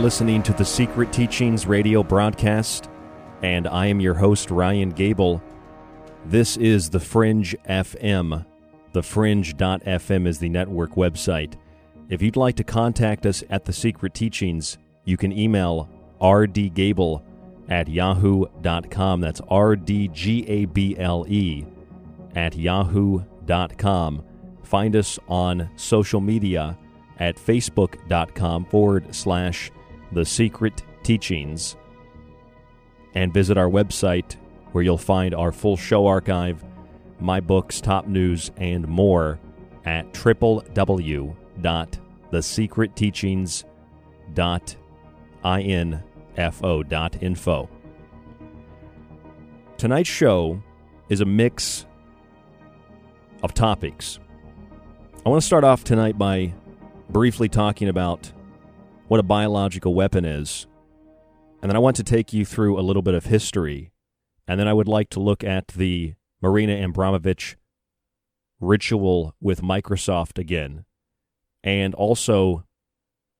Listening to the Secret Teachings radio broadcast, and I am your host, Ryan Gable. This is The Fringe FM. TheFringe.fm is the network website. If you'd like to contact us at The Secret Teachings, you can email rdgable at yahoo.com. That's R D G A B L E at yahoo.com. Find us on social media at facebook.com forward slash the secret teachings and visit our website where you'll find our full show archive, my books, top news, and more at www.thesecretteachings.info.info. Tonight's show is a mix of topics. I want to start off tonight by briefly talking about what a biological weapon is. And then I want to take you through a little bit of history. And then I would like to look at the Marina Abramovich ritual with Microsoft again, and also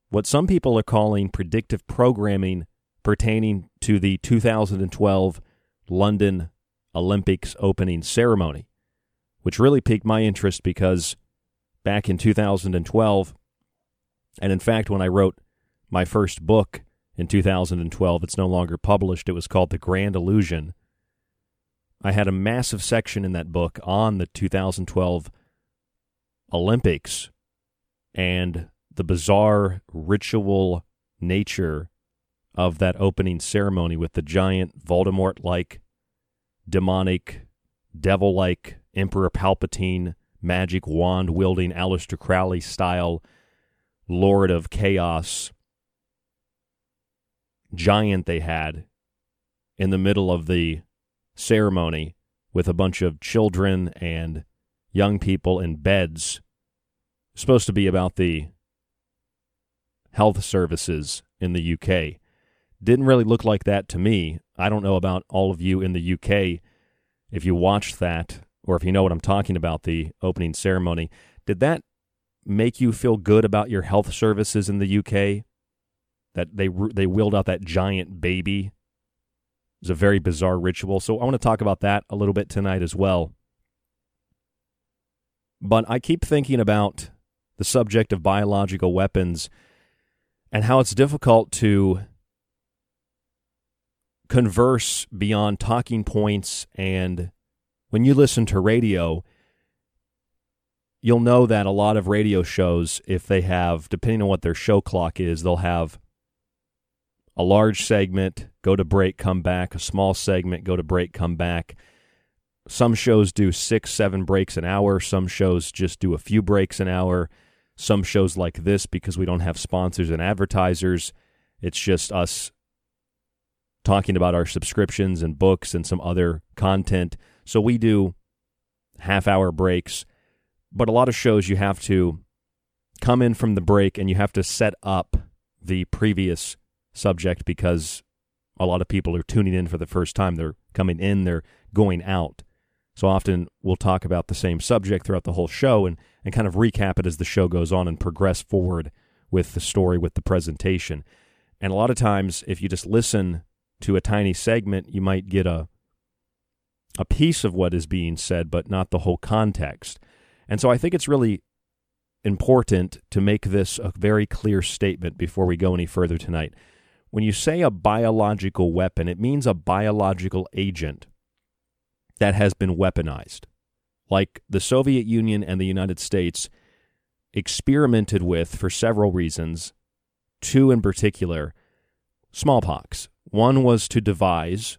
what some people are calling predictive programming pertaining to the 2012 London Olympics opening ceremony, which really piqued my interest because back in 2012, and in fact, when I wrote my first book in 2012, it's no longer published, it was called The Grand Illusion. I had a massive section in that book on the 2012 Olympics and the bizarre ritual nature of that opening ceremony with the giant Voldemort like, demonic, devil like Emperor Palpatine, magic wand wielding Aleister Crowley style Lord of Chaos giant they had in the middle of the ceremony with a bunch of children and young people in beds. supposed to be about the health services in the UK. Didn't really look like that to me. I don't know about all of you in the UK if you watched that or if you know what I'm talking about, the opening ceremony. Did that make you feel good about your health services in the UK? That they they wheeled out that giant baby. It was a very bizarre ritual. So I want to talk about that a little bit tonight as well. But I keep thinking about the subject of biological weapons and how it's difficult to converse beyond talking points and when you listen to radio you'll know that a lot of radio shows if they have depending on what their show clock is they'll have a large segment go to break come back. A small segment go to break come back. Some shows do 6 7 breaks an hour. Some shows just do a few breaks an hour. Some shows like this because we don't have sponsors and advertisers it's just us talking about our subscriptions and books and some other content. So we do half hour breaks, but a lot of shows you have to come in from the break and you have to set up the previous subject because a lot of people are tuning in for the first time. They're coming in, they're going out. So often we'll talk about the same subject throughout the whole show and, and kind of recap it as the show goes on and progress forward with the story, with the presentation. And a lot of times, if you just listen to a tiny segment, you might get a a piece of what is being said, but not the whole context. And so I think it's really important to make this a very clear statement before we go any further tonight. When you say a biological weapon, it means a biological agent that has been weaponized. Like the Soviet Union and the United States experimented with for several reasons, two in particular smallpox. One was to devise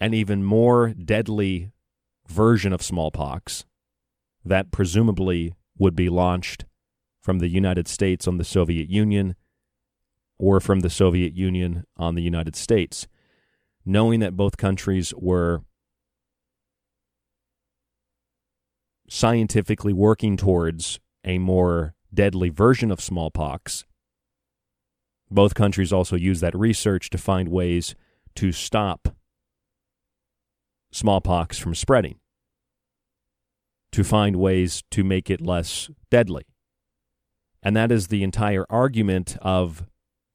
an even more deadly version of smallpox that presumably would be launched from the United States on the Soviet Union or from the Soviet Union on the United States, knowing that both countries were scientifically working towards a more deadly version of smallpox both countries also use that research to find ways to stop smallpox from spreading, to find ways to make it less deadly. And that is the entire argument of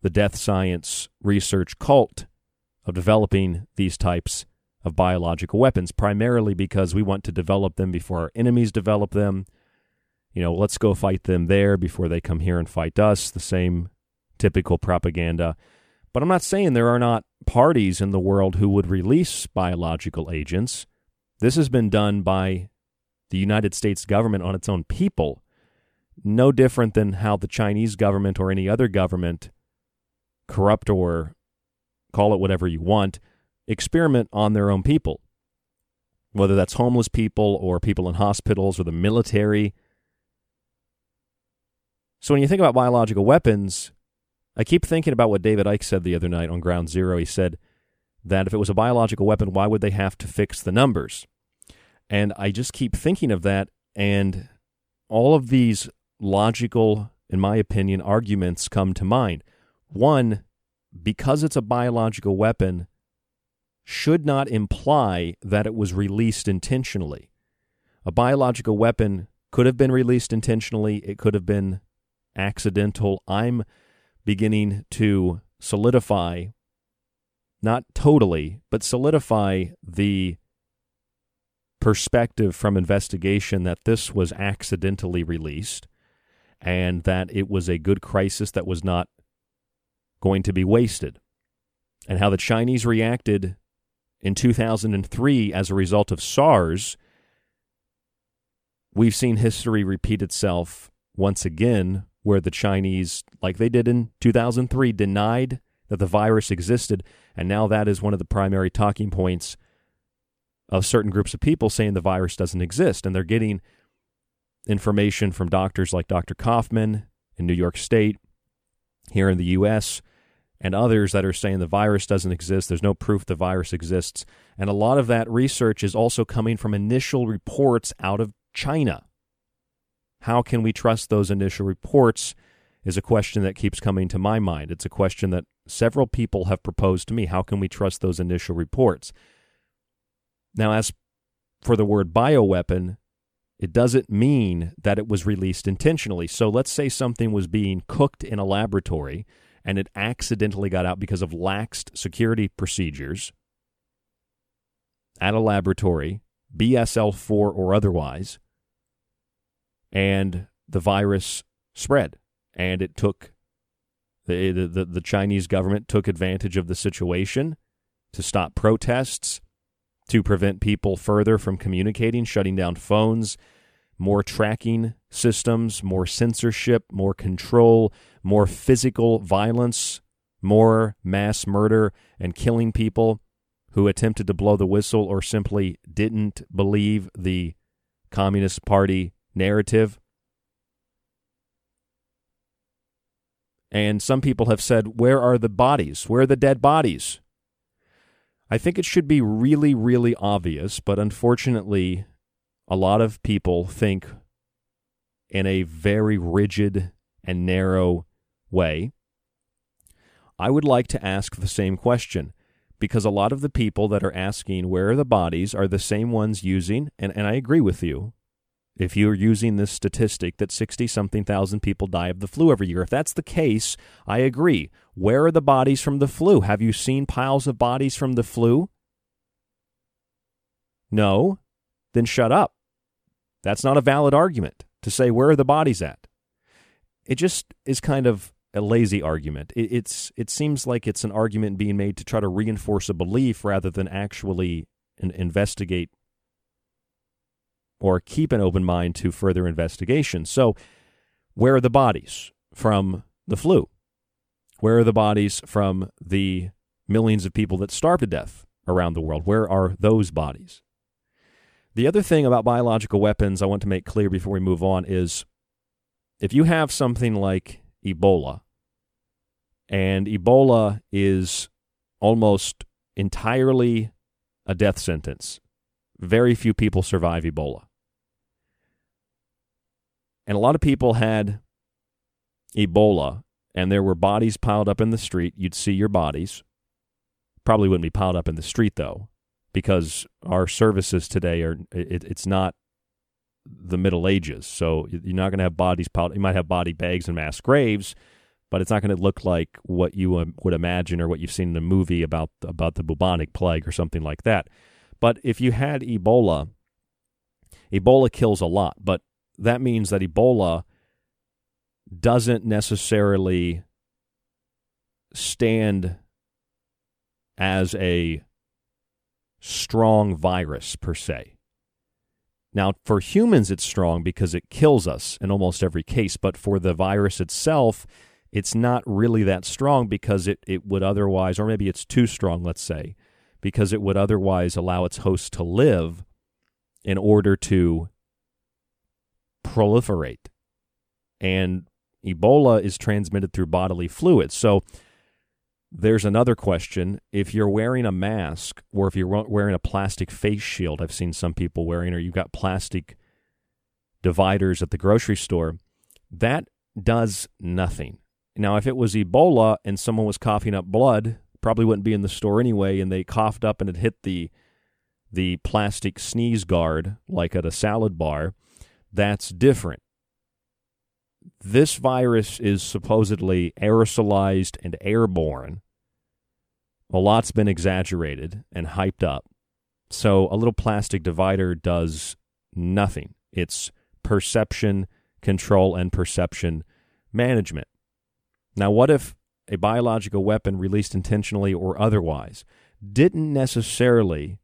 the death science research cult of developing these types of biological weapons, primarily because we want to develop them before our enemies develop them. You know, let's go fight them there before they come here and fight us. The same typical propaganda. But I'm not saying there are not parties in the world who would release biological agents. This has been done by the United States government on its own people, no different than how the Chinese government or any other government, corrupt or call it whatever you want, experiment on their own people. Whether that's homeless people or people in hospitals or the military. So when you think about biological weapons, I keep thinking about what David Icke said the other night on Ground Zero. He said that if it was a biological weapon, why would they have to fix the numbers? And I just keep thinking of that, and all of these logical, in my opinion, arguments come to mind. One, because it's a biological weapon, should not imply that it was released intentionally. A biological weapon could have been released intentionally, it could have been accidental. I'm beginning to solidify, not totally, but solidify the perspective from investigation that this was accidentally released and that it was a good crisis that was not going to be wasted. And how the Chinese reacted in 2003 as a result of SARS, we've seen history repeat itself once again, where the Chinese, like they did in 2003, denied that the virus existed. And now that is one of the primary talking points of certain groups of people saying the virus doesn't exist. And they're getting information from doctors like Dr. Kaufman in New York State, here in the U.S., and others that are saying the virus doesn't exist. There's no proof the virus exists. And a lot of that research is also coming from initial reports out of China. How can we trust those initial reports? Is a question that keeps coming to my mind. It's a question that several people have proposed to me. How can we trust those initial reports? Now, as for the word bioweapon, it doesn't mean that it was released intentionally. So let's say something was being cooked in a laboratory and it accidentally got out because of laxed security procedures at a laboratory, BSL 4 or otherwise, and the virus spread. And it took the, the, the Chinese government took advantage of the situation to stop protests, to prevent people further from communicating, shutting down phones, more tracking systems, more censorship, more control, more physical violence, more mass murder and killing people who attempted to blow the whistle or simply didn't believe the Communist Party narrative. And some people have said, Where are the bodies? Where are the dead bodies? I think it should be really, really obvious, but unfortunately, a lot of people think in a very rigid and narrow way. I would like to ask the same question because a lot of the people that are asking where are the bodies are the same ones using, and, and I agree with you. If you're using this statistic that 60 something thousand people die of the flu every year, if that's the case, I agree. Where are the bodies from the flu? Have you seen piles of bodies from the flu? No then shut up. That's not a valid argument to say, where are the bodies at? It just is kind of a lazy argument. It, it's it seems like it's an argument being made to try to reinforce a belief rather than actually in, investigate or keep an open mind to further investigation. So, where are the bodies from the flu? Where are the bodies from the millions of people that starved to death around the world? Where are those bodies? The other thing about biological weapons I want to make clear before we move on is if you have something like Ebola, and Ebola is almost entirely a death sentence, very few people survive Ebola. And a lot of people had Ebola, and there were bodies piled up in the street. You'd see your bodies. Probably wouldn't be piled up in the street, though because our services today are it, it's not the Middle Ages. So you're not going to have bodies piled. You might have body bags and mass graves, but it's not going to look like what you um, would imagine or what you've seen in a movie about about the bubonic plague or something like that. But if you had Ebola, Ebola kills a lot, but that means that Ebola doesn't necessarily stand as a strong virus per se. Now, for humans, it's strong because it kills us in almost every case, but for the virus itself, it's not really that strong because it, it would otherwise, or maybe it's too strong, let's say, because it would otherwise allow its host to live in order to proliferate. And Ebola is transmitted through bodily fluids. So there's another question. If you're wearing a mask or if you're wearing a plastic face shield, I've seen some people wearing, or you've got plastic dividers at the grocery store, that does nothing. Now, if it was Ebola and someone was coughing up blood, probably wouldn't be in the store anyway, and they coughed up and it hit the the plastic sneeze guard like at a salad bar, that's different. This virus is supposedly aerosolized and airborne. A lot's been exaggerated and hyped up. So a little plastic divider does nothing. It's perception control and perception management. Now, what if a biological weapon released intentionally or otherwise didn't necessarily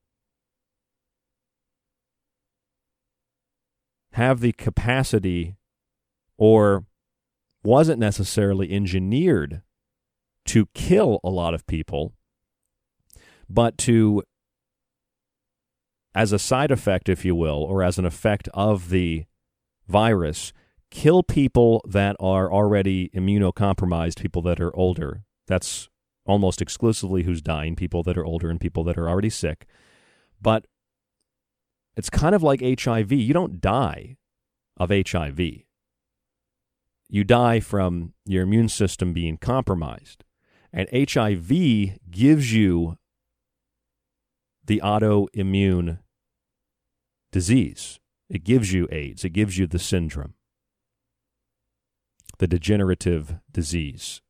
have the capacity or wasn't necessarily engineered to kill a lot of people, but to, as a side effect, if you will, or as an effect of the virus, kill people that are already immunocompromised, people that are older. That's almost exclusively who's dying, people that are older and people that are already sick. But it's kind of like HIV. You don't die of HIV. You die from your immune system being compromised. And HIV gives you the autoimmune disease. It gives you AIDS. It gives you the syndrome, the degenerative disease.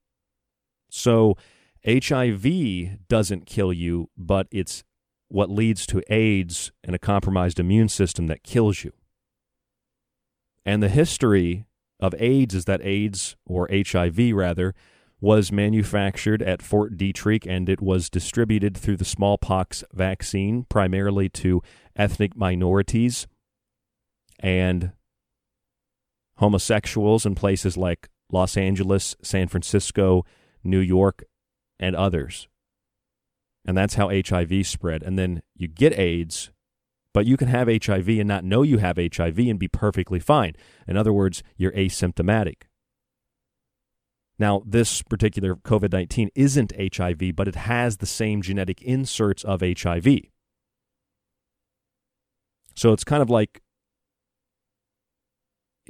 So HIV doesn't kill you, but it's what leads to AIDS and a compromised immune system that kills you. And the history of AIDS is that AIDS, or HIV rather, was manufactured at Fort Detrick and it was distributed through the smallpox vaccine primarily to ethnic minorities and homosexuals in places like Los Angeles, San Francisco, New York, and others. And that's how HIV spread. And then you get AIDS, but you can have HIV and not know you have HIV and be perfectly fine. In other words, you're asymptomatic. Now, this particular COVID 19 isn't HIV, but it has the same genetic inserts of HIV. So it's kind of like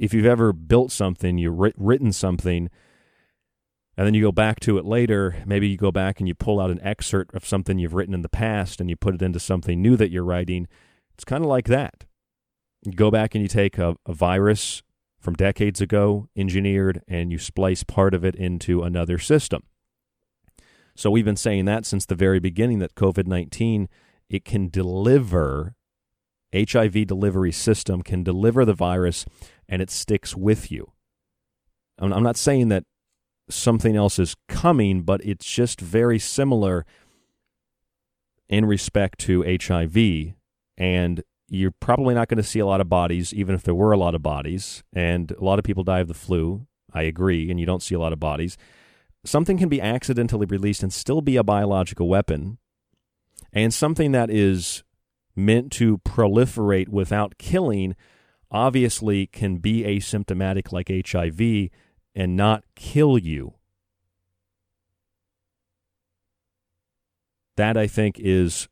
if you've ever built something, you've written something, and then you go back to it later, maybe you go back and you pull out an excerpt of something you've written in the past and you put it into something new that you're writing. It's kind of like that. You go back and you take a, a virus from decades ago, engineered, and you splice part of it into another system. So we've been saying that since the very beginning that COVID 19 it can deliver HIV delivery system can deliver the virus and it sticks with you. I'm not saying that something else is coming, but it's just very similar in respect to HIV. And you're probably not going to see a lot of bodies, even if there were a lot of bodies. And a lot of people die of the flu. I agree. And you don't see a lot of bodies. Something can be accidentally released and still be a biological weapon. And something that is meant to proliferate without killing obviously can be asymptomatic like HIV and not kill you. That, I think, is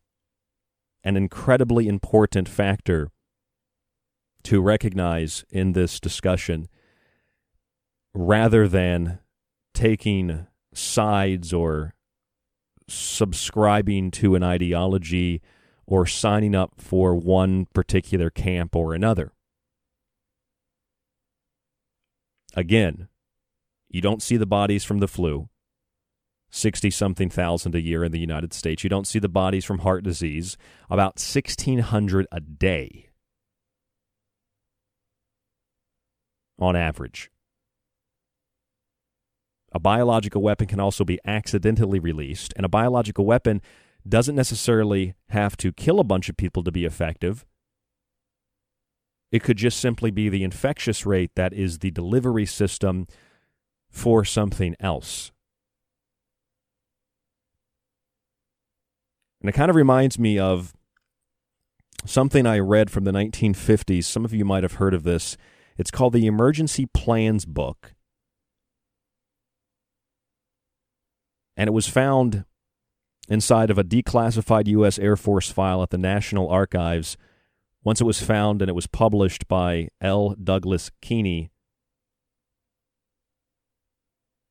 an incredibly important factor to recognize in this discussion rather than taking sides or subscribing to an ideology or signing up for one particular camp or another. Again, you don't see the bodies from the flu, 60 something thousand a year in the United States. You don't see the bodies from heart disease, about 1,600 a day on average. A biological weapon can also be accidentally released, and a biological weapon doesn't necessarily have to kill a bunch of people to be effective. It could just simply be the infectious rate that is the delivery system for something else. And it kind of reminds me of something I read from the 1950s. Some of you might have heard of this. It's called the Emergency Plans Book. And it was found inside of a declassified U.S. Air Force file at the National Archives once it was found and it was published by L. Douglas Keeney.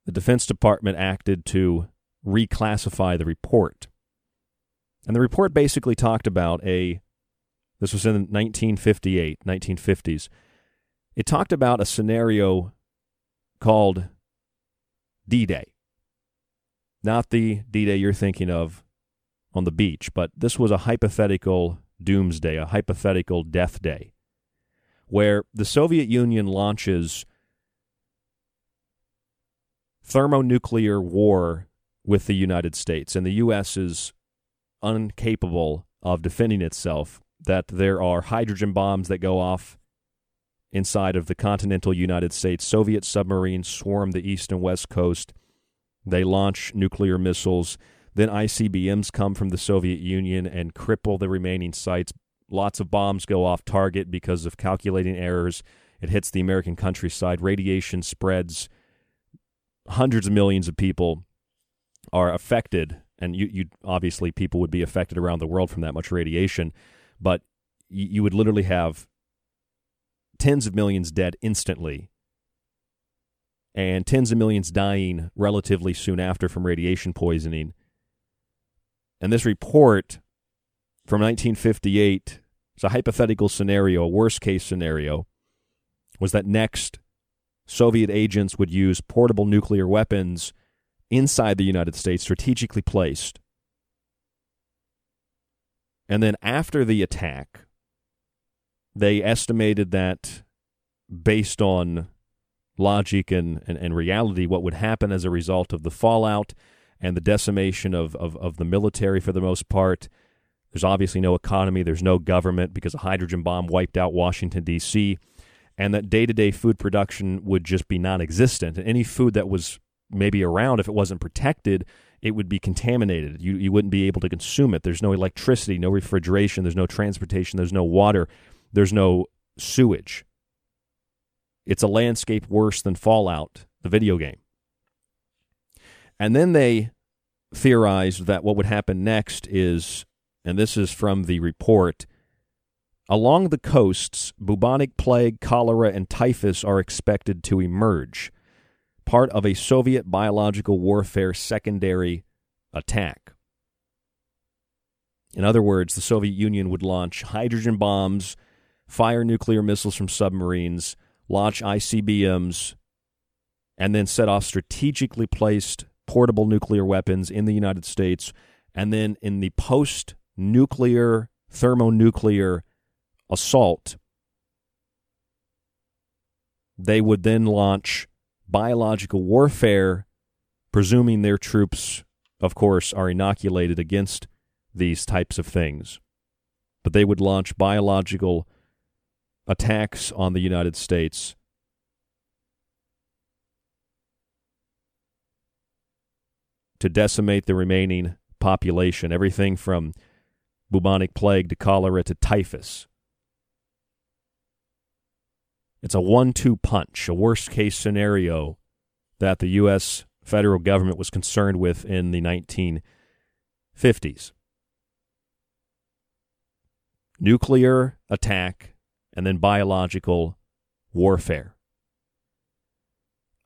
The Defense Department acted to reclassify the report. And the report basically talked about a, this was in 1958, 1950s. It talked about a scenario called D Day. Not the D Day you're thinking of on the beach, but this was a hypothetical doomsday, a hypothetical death day, where the Soviet Union launches thermonuclear war with the United States, and the U.S. is incapable of defending itself, that there are hydrogen bombs that go off inside of the continental United States. Soviet submarines swarm the east and west coast. They launch nuclear missiles. Then ICBMs come from the Soviet Union and cripple the remaining sites. Lots of bombs go off target because of calculating errors. It hits the American countryside. Radiation spreads. Hundreds of millions of people are affected, and you, you obviously people would be affected around the world from that much radiation, but you, you would literally have tens of millions dead instantly and tens of millions dying relatively soon after from radiation poisoning. And this report from 1958 is a hypothetical scenario, a worst case scenario, was that next Soviet agents would use portable nuclear weapons inside the United States, strategically placed. And then after the attack, they estimated that based on logic and, and, and, reality, what would happen as a result of the fallout and the decimation of, of, of the military for the most part. There's obviously no economy, there's no government because a hydrogen bomb wiped out Washington, D.C., and that day to day food production would just be non existent. And any food that was maybe around, if it wasn't protected, it would be contaminated. You, you wouldn't be able to consume it. There's no electricity, no refrigeration, there's no transportation, there's no water, there's no sewage. It's a landscape worse than Fallout, the video game. And then they theorized that what would happen next is, and this is from the report, along the coasts, bubonic plague, cholera, and typhus are expected to emerge part of a Soviet biological warfare secondary attack. In other words, the Soviet Union would launch hydrogen bombs, fire nuclear missiles from submarines, launch ICBMs, and then set off strategically placed portable nuclear weapons in the United States. And then in the post nuclear, thermonuclear assault, they would then launch biological warfare, presuming their troops, of course, are inoculated against these types of things. But they would launch biological attacks on the United States. To decimate the remaining population, everything from bubonic plague to cholera to typhus. It's a one two punch, a worst case scenario that the U.S. federal government was concerned with in the 1950s. Nuclear attack and then biological warfare.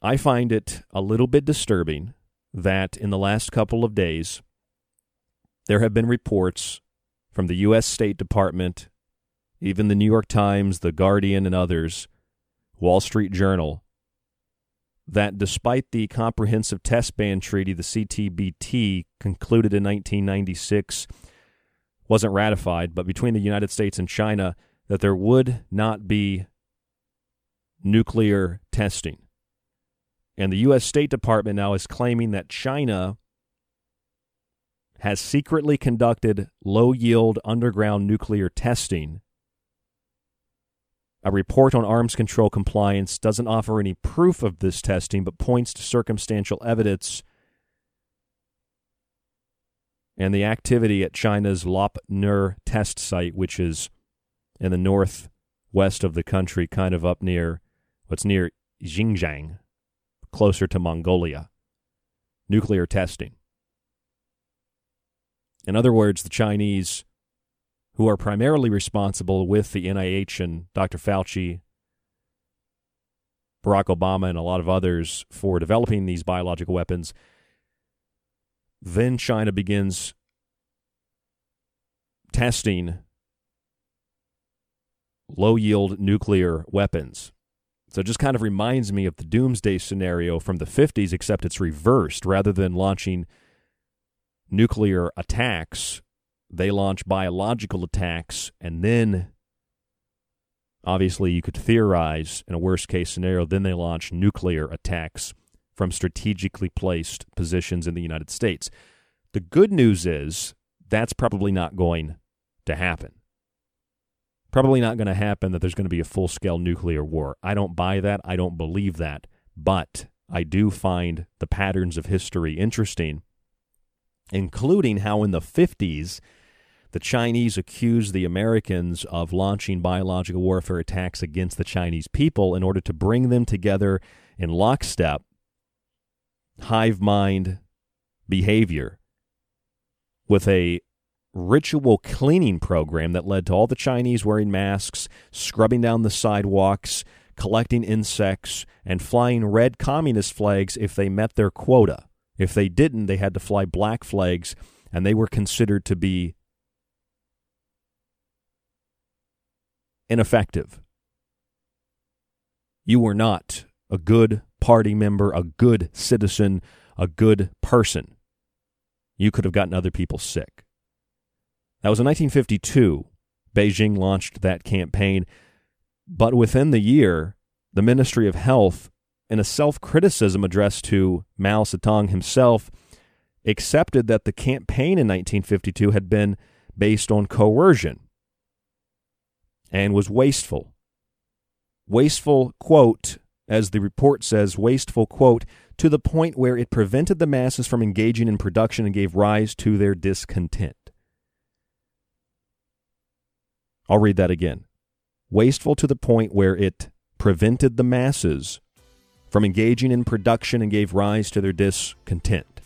I find it a little bit disturbing that in the last couple of days, there have been reports from the U.S. State Department, even the New York Times, The Guardian, and others Wall Street Journal that despite the Comprehensive Test Ban Treaty, the CTBT, concluded in 1996, wasn't ratified, but between the United States and China, that there would not be nuclear testing. And the U.S. State Department now is claiming that China has secretly conducted low yield underground nuclear testing a report on arms control compliance doesn't offer any proof of this testing, but points to circumstantial evidence and the activity at China's Lop Nur test site, which is in the northwest of the country, kind of up near what's near Xinjiang, closer to Mongolia. Nuclear testing. In other words, the Chinese who are primarily responsible with the NIH and Dr. Fauci, Barack Obama, and a lot of others for developing these biological weapons, then China begins testing low yield nuclear weapons. So it just kind of reminds me of the doomsday scenario from the 50s, except it's reversed. Rather than launching nuclear attacks, they launch biological attacks, and then obviously you could theorize in a worst case scenario, then they launch nuclear attacks from strategically placed positions in the United States. The good news is that's probably not going to happen. Probably not going to happen that there's going to be a full scale nuclear war. I don't buy that. I don't believe that. But I do find the patterns of history interesting, including how in the 50s, the Chinese accused the Americans of launching biological warfare attacks against the Chinese people in order to bring them together in lockstep, hive mind behavior with a ritual cleaning program that led to all the Chinese wearing masks, scrubbing down the sidewalks, collecting insects, and flying red communist flags if they met their quota. If they didn't, they had to fly black flags, and they were considered to be ineffective. You were not a good party member, a good citizen, a good person. You could have gotten other people sick. That was in 1952. Beijing launched that campaign. But within the year, the Ministry of Health, in a self criticism addressed to Mao Zedong himself, accepted that the campaign in 1952 had been based on coercion and was wasteful. Wasteful, quote, as the report says, wasteful, quote, to the point where it prevented the masses from engaging in production and gave rise to their discontent. I'll read that again. Wasteful to the point where it prevented the masses from engaging in production and gave rise to their discontent.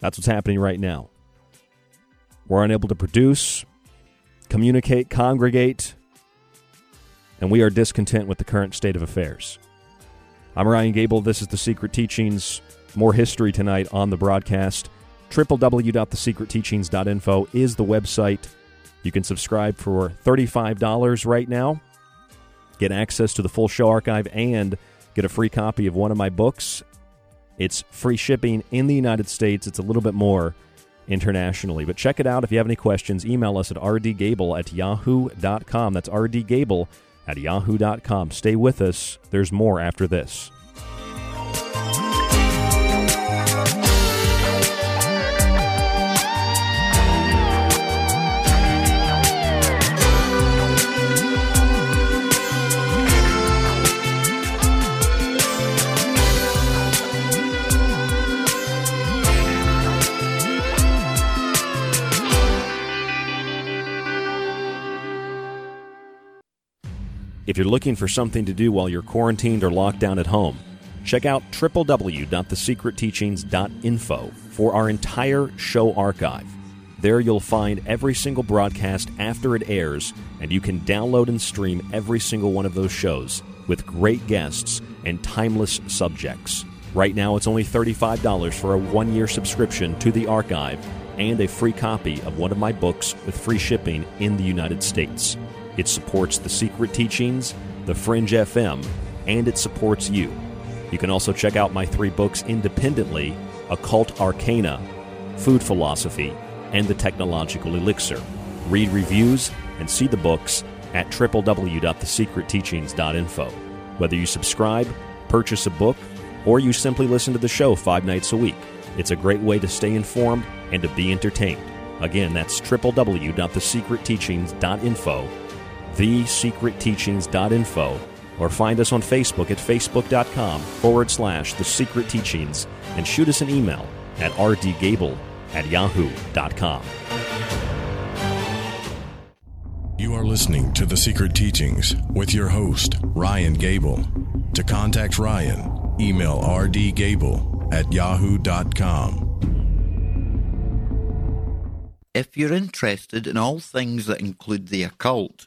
That's what's happening right now. We're unable to produce, communicate, congregate, and we are discontent with the current state of affairs. I'm Ryan Gable. This is The Secret Teachings. More history tonight on the broadcast. www.thesecretteachings.info is the website. You can subscribe for $35 right now, get access to the full show archive, and get a free copy of one of my books. It's free shipping in the United States. It's a little bit more internationally. But check it out. If you have any questions, email us at rdgable at yahoo.com. That's rdgable at yahoo.com. Stay with us. There's more after this. If you're looking for something to do while you're quarantined or locked down at home, check out www.thesecretteachings.info for our entire show archive. There you'll find every single broadcast after it airs, and you can download and stream every single one of those shows with great guests and timeless subjects. Right now, it's only $35 for a one year subscription to the archive and a free copy of one of my books with free shipping in the United States. It supports the secret teachings, the Fringe FM, and it supports you. You can also check out my three books independently Occult Arcana, Food Philosophy, and The Technological Elixir. Read reviews and see the books at www.thesecretteachings.info. Whether you subscribe, purchase a book, or you simply listen to the show five nights a week, it's a great way to stay informed and to be entertained. Again, that's www.thesecretteachings.info thesecretteachings.info or find us on Facebook at facebook.com forward slash the secret teachings and shoot us an email at rdgable at yahoo.com. You are listening to The Secret Teachings with your host, Ryan Gable. To contact Ryan, email rdgable at yahoo.com. If you're interested in all things that include the occult,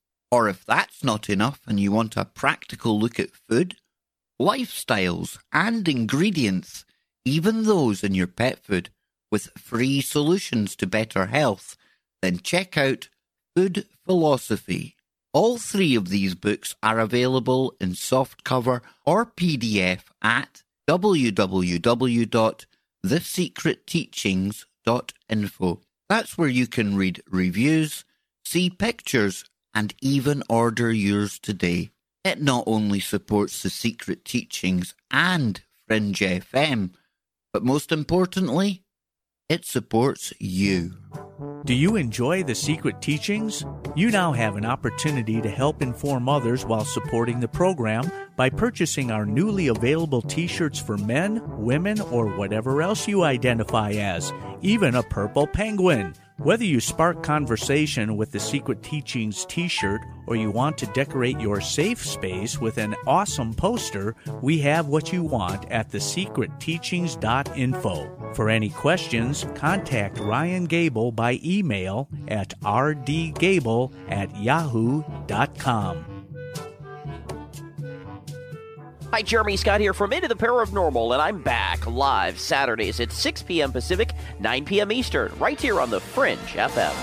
Or if that's not enough and you want a practical look at food, lifestyles, and ingredients, even those in your pet food, with free solutions to better health, then check out Food Philosophy. All three of these books are available in softcover or PDF at www.thesecretteachings.info. That's where you can read reviews, see pictures, and even order yours today. It not only supports the secret teachings and Fringe FM, but most importantly, it supports you. Do you enjoy the secret teachings? You now have an opportunity to help inform others while supporting the program by purchasing our newly available t shirts for men, women, or whatever else you identify as, even a purple penguin. Whether you spark conversation with the Secret Teachings t shirt or you want to decorate your safe space with an awesome poster, we have what you want at thesecretteachings.info. For any questions, contact Ryan Gable by email at rdgable at yahoo.com. Hi, Jeremy Scott here from Into the Paranormal, and I'm back live Saturdays at 6 p.m. Pacific, 9 p.m. Eastern, right here on the Fringe FM.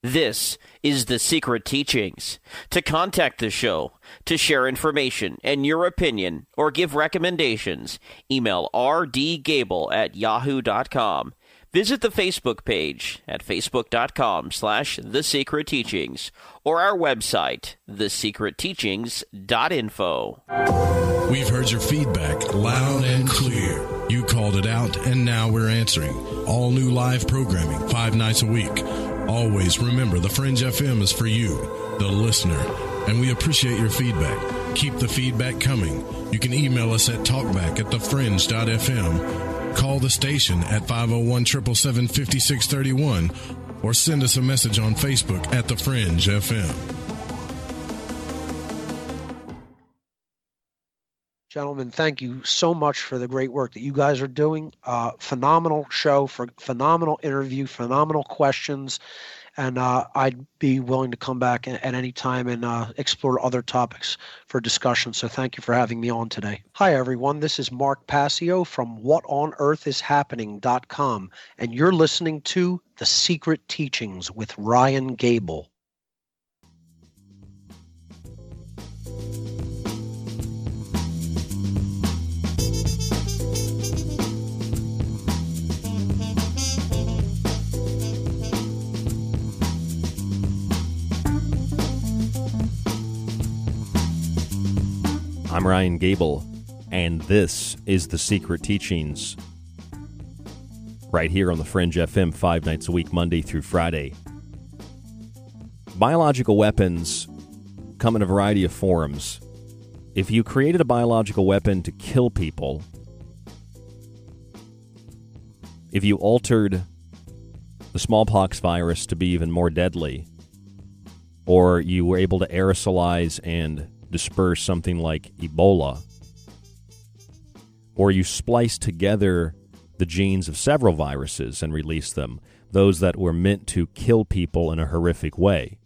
This is The Secret Teachings. To contact the show, to share information and your opinion, or give recommendations, email rdgable at yahoo.com. Visit the Facebook page at facebook.com slash The Secret Teachings or our website, thesecretteachings.info. We've heard your feedback loud and clear. You called it out, and now we're answering. All new live programming, five nights a week. Always remember the Fringe FM is for you, the listener, and we appreciate your feedback. Keep the feedback coming. You can email us at talkback at thefringe.fm Call the station at 501 777 5631 or send us a message on Facebook at The Fringe FM. Gentlemen, thank you so much for the great work that you guys are doing. Uh, phenomenal show, for phenomenal interview, phenomenal questions and uh, I'd be willing to come back at, any time and uh, explore other topics for discussion. So thank you for having me on today. Hi, everyone. This is Mark Passio from WhatOnEarthIsHappening.com, and you're listening to The Secret Teachings with Ryan Gable. I'm Ryan Gable, and this is The Secret Teachings. Right here on the Fringe FM, five nights a week, Monday through Friday. Biological weapons come in a variety of forms. If you created a biological weapon to kill people, if you altered the smallpox virus to be even more deadly, or you were able to aerosolize and disperse something like Ebola, or you splice together the genes of several viruses and release them, those that were meant to kill people in a horrific way.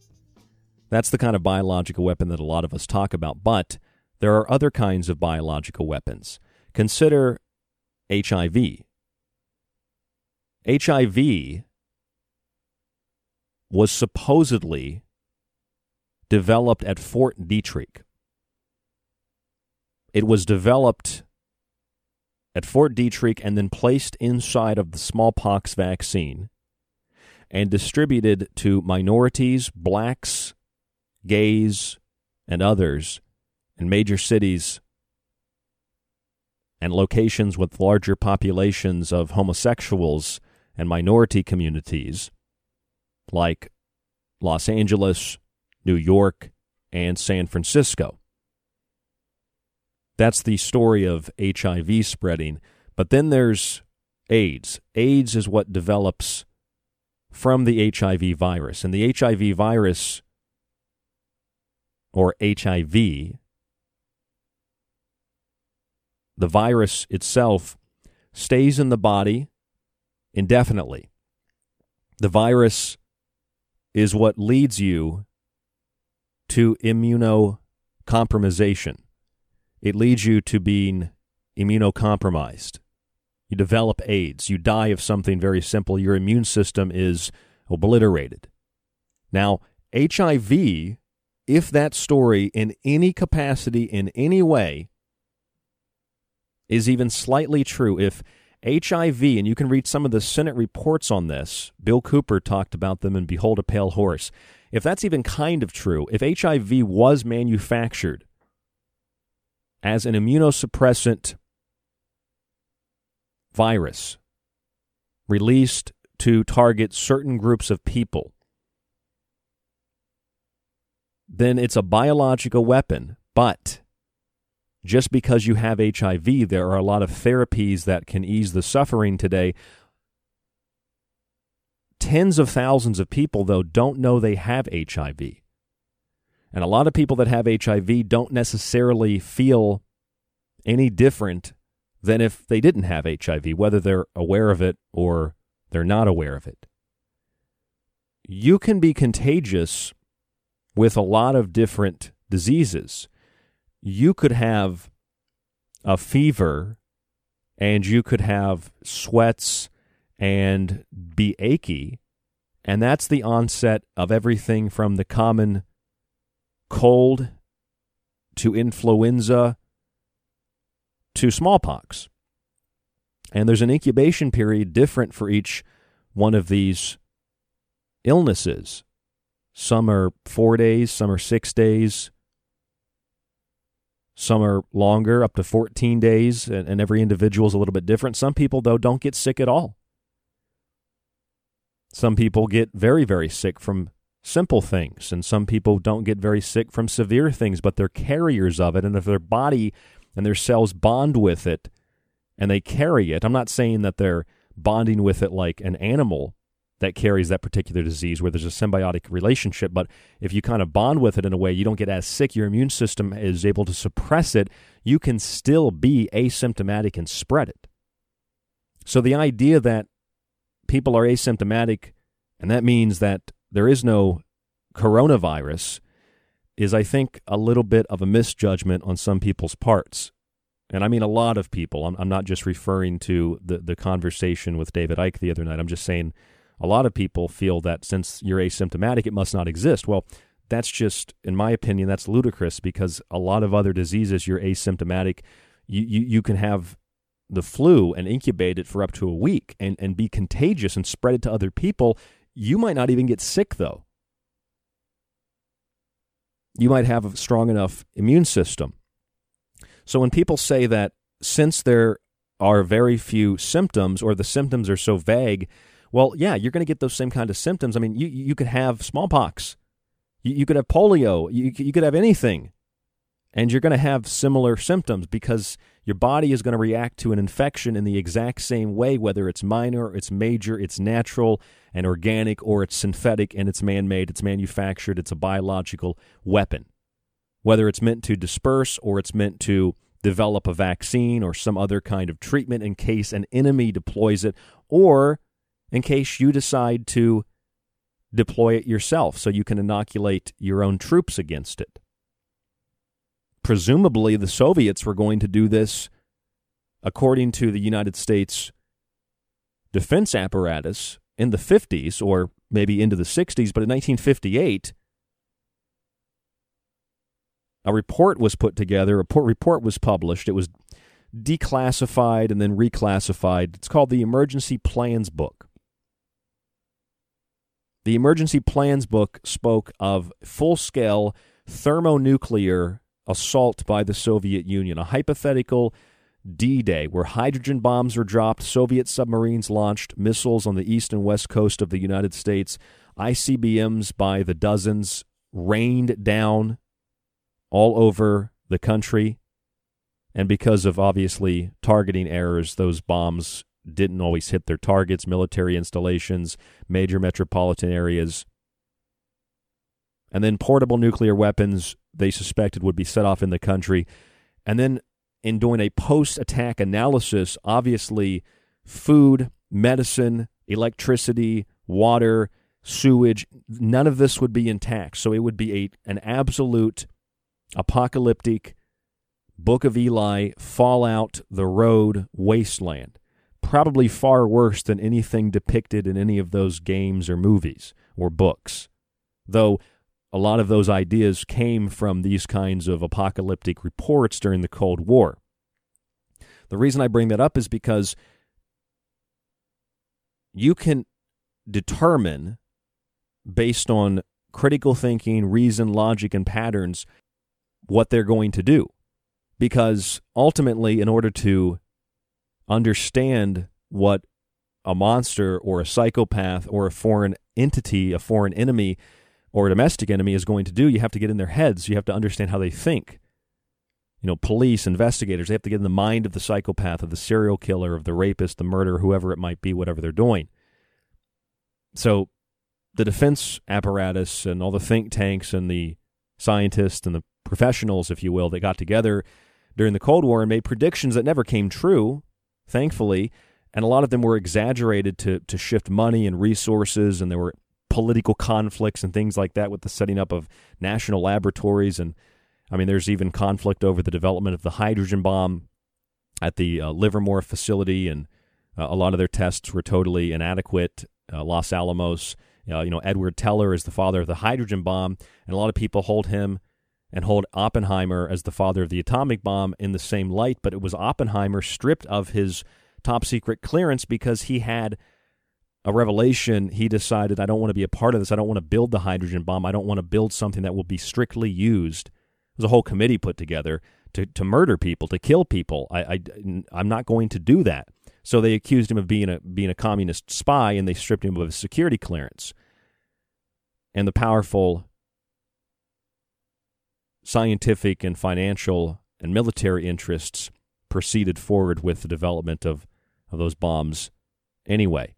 That's the kind of biological weapon that a lot of us talk about, but there are other kinds of biological weapons. Consider HIV. HIV was supposedly developed at Fort Detrick. It was developed at Fort Detrick and then placed inside of the smallpox vaccine and distributed to minorities, blacks, gays, and others in major cities and locations with larger populations of homosexuals and minority communities like Los Angeles, New York, and San Francisco. That's the story of HIV spreading. But then there's AIDS. AIDS is what develops from the HIV virus. And the HIV virus, or HIV, the virus itself stays in the body indefinitely. The virus is what leads you to immunocompromisation. It leads you to being immunocompromised. You develop AIDS. You die of something very simple. Your immune system is obliterated. Now, HIV, if that story in any capacity, in any way, is even slightly true, if HIV, and you can read some of the Senate reports on this, Bill Cooper talked about them in Behold a Pale Horse. If that's even kind of true, if HIV was manufactured as an immunosuppressant virus released to target certain groups of people, then it's a biological weapon. But just because you have HIV, there are a lot of therapies that can ease the suffering today. Tens of thousands of people, though, don't know they have HIV. And a lot of people that have HIV don't necessarily feel any different than if they didn't have HIV, whether they're aware of it or they're not aware of it. You can be contagious with a lot of different diseases. You could have a fever and you could have sweats and be achy. And that's the onset of everything from the common cold to influenza to smallpox. And there's an incubation period different for each one of these illnesses. Some are four days, some are six days, some are longer, up to 14 days, and, and every individual is a little bit different. Some people, though, don't get sick at all. Some people get very, very sick from simple things, and some people don't get very sick from severe things, but they're carriers of it. And if their body and their cells bond with it and they carry it, I'm not saying that they're bonding with it like an animal that carries that particular disease where there's a symbiotic relationship. But if you kind of bond with it in a way, you don't get as sick, your immune system is able to suppress it, you can still be asymptomatic and spread it. So the idea that people are asymptomatic and that means that there is no coronavirus is, I think, a little bit of a misjudgment on some people's parts. And I mean a lot of people. I'm, I'm not just referring to the, the conversation with David Icke the other night. I'm just saying a lot of people feel that since you're asymptomatic, it must not exist. Well, that's just, in my opinion, that's ludicrous because a lot of other diseases, you're asymptomatic. You, you, you can have the flu and incubate it for up to a week and, and be contagious and spread it to other people. You might not even get sick, though. You might have a strong enough immune system. So when people say that since there are very few symptoms or the symptoms are so vague well, yeah, you're going to get those same kind of symptoms. I mean, you you could have smallpox, you, could have polio, you you could have anything, and you're going to have similar symptoms because your body is going to react to an infection in the exact same way, whether it's minor, it's major, it's natural and organic, or it's synthetic and it's man-made, it's manufactured, it's a biological weapon. Whether it's meant to disperse or it's meant to develop a vaccine or some other kind of treatment in case an enemy deploys it, or in case you decide to deploy it yourself so you can inoculate your own troops against it. Presumably, the Soviets were going to do this according to the United States defense apparatus in the 50s or maybe into the 60s, but in 1958, a report was put together, a report was published. It was declassified and then reclassified. It's called the Emergency Plans Book. The emergency plans book spoke of full scale thermonuclear assault by the Soviet Union, a hypothetical D Day where hydrogen bombs were dropped, Soviet submarines launched missiles on the east and west coast of the United States, ICBMs by the dozens rained down all over the country. And because of obviously targeting errors, those bombs didn't always hit their targets, military installations, major metropolitan areas. And then portable nuclear weapons they suspected would be set off in the country. And then in doing a post attack analysis, obviously, food, medicine, electricity, water, sewage, none of this would be intact. So it would be a, an absolute apocalyptic Book of Eli, Fallout, The Road, Wasteland. Probably far worse than anything depicted in any of those games or movies or books. Though a lot of those ideas came from these kinds of apocalyptic reports during the Cold War. The reason I bring that up is because you can determine, based on critical thinking, reason, logic, and patterns, what they're going to do because ultimately, in order to understand what a monster or a psychopath or a foreign entity, a foreign enemy, or a domestic enemy is going to do, you have to get in their heads. You have to understand how they think. You know, police, investigators, they have to get in the mind of the psychopath, of the serial killer, of the rapist, the murderer, whoever it might be, whatever they're doing. So the defense apparatus and all the think tanks and the scientists and the professionals, if you will, that got together during the Cold War and made predictions that never came true, thankfully, and a lot of them were exaggerated to to shift money and resources, and there were political conflicts and things like that with the setting up of national laboratories, and I mean, there's even conflict over the development of the hydrogen bomb at the uh, Livermore facility, and uh, a lot of their tests were totally inadequate. Uh, Los Alamos, uh, you know, Edward Teller is the father of the hydrogen bomb, and a lot of people hold him and hold Oppenheimer as the father of the atomic bomb in the same light, but it was Oppenheimer stripped of his top secret clearance because he had a revelation. He decided, I don't want to be a part of this. I don't want to build the hydrogen bomb. I don't want to build something that will be strictly used. There's a whole committee put together to, to murder people, to kill people. I, I, I'm not going to do that. So they accused him of being a being a communist spy, and they stripped him of his security clearance. And the powerful scientific and financial and military interests proceeded forward with the development of, of those bombs anyway.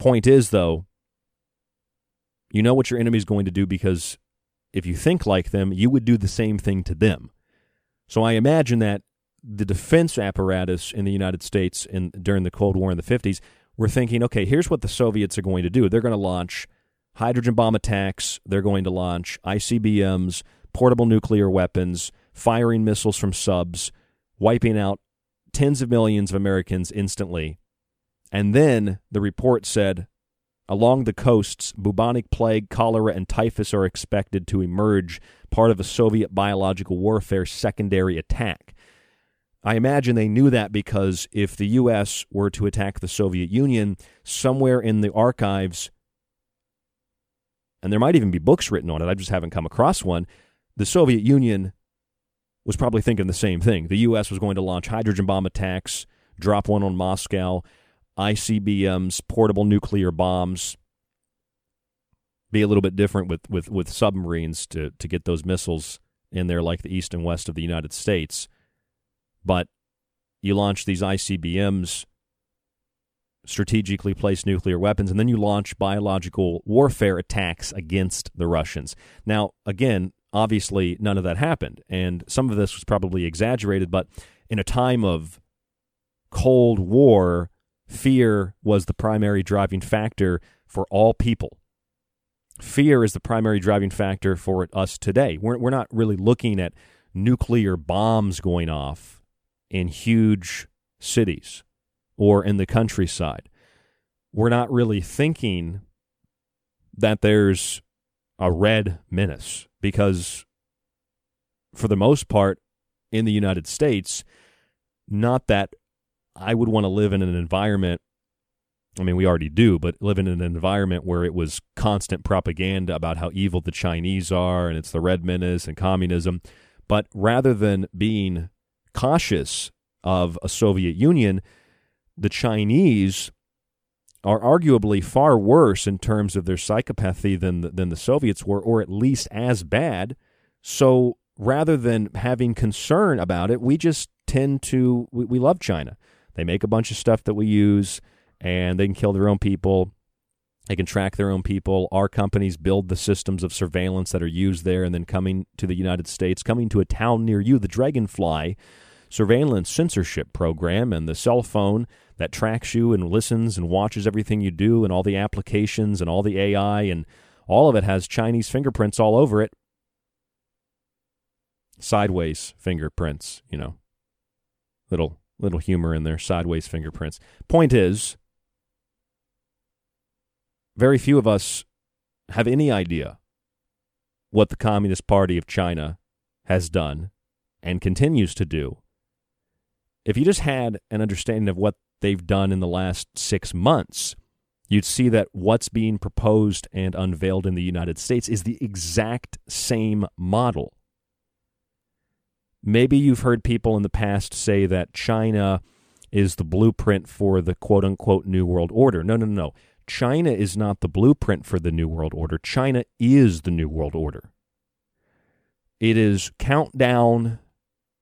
Point is, though, you know what your enemy is going to do because if you think like them, you would do the same thing to them. So I imagine that the defense apparatus in the United States in, during the Cold War in the 50s were thinking, okay, here's what the Soviets are going to do. They're going to launch hydrogen bomb attacks, they're going to launch ICBMs, portable nuclear weapons, firing missiles from subs, wiping out tens of millions of Americans instantly. And then the report said along the coasts, bubonic plague, cholera, and typhus are expected to emerge, part of a Soviet biological warfare secondary attack. I imagine they knew that because if the U.S. were to attack the Soviet Union, somewhere in the archives, and there might even be books written on it, I just haven't come across one, the Soviet Union was probably thinking the same thing. The U.S. was going to launch hydrogen bomb attacks, drop one on Moscow, ICBMs, portable nuclear bombs, be a little bit different with, with, with submarines to, to get those missiles in there like the east and west of the United States. But you launch these ICBMs, strategically placed nuclear weapons, and then you launch biological warfare attacks against the Russians. Now, again, obviously none of that happened. And some of this was probably exaggerated, but in a time of Cold War, fear was the primary driving factor for all people. Fear is the primary driving factor for us today. We're, we're not really looking at nuclear bombs going off in huge cities or in the countryside. We're not really thinking that there's a red menace because, for the most part, in the United States, not that I would want to live in an environment. I mean, we already do, but live in an environment where it was constant propaganda about how evil the Chinese are and it's the red menace and communism. But rather than being cautious of a Soviet Union, the Chinese are arguably far worse in terms of their psychopathy than the, than the Soviets were, or at least as bad. So rather than having concern about it, we just tend to we, we love China. They make a bunch of stuff that we use, and they can kill their own people. They can track their own people. Our companies build the systems of surveillance that are used there and then coming to the United States, coming to a town near you. The Dragonfly surveillance censorship program and the cell phone that tracks you and listens and watches everything you do and all the applications and all the AI and all of it has Chinese fingerprints all over it. Sideways fingerprints, you know. Little little humor in there, sideways fingerprints. Point is, very few of us have any idea what the Communist Party of China has done and continues to do. If you just had an understanding of what they've done in the last six months, you'd see that what's being proposed and unveiled in the United States is the exact same model. Maybe you've heard people in the past say that China is the blueprint for the quote unquote New World Order. No, no, no. China is not the blueprint for the New World Order. China is the New World Order. It is countdown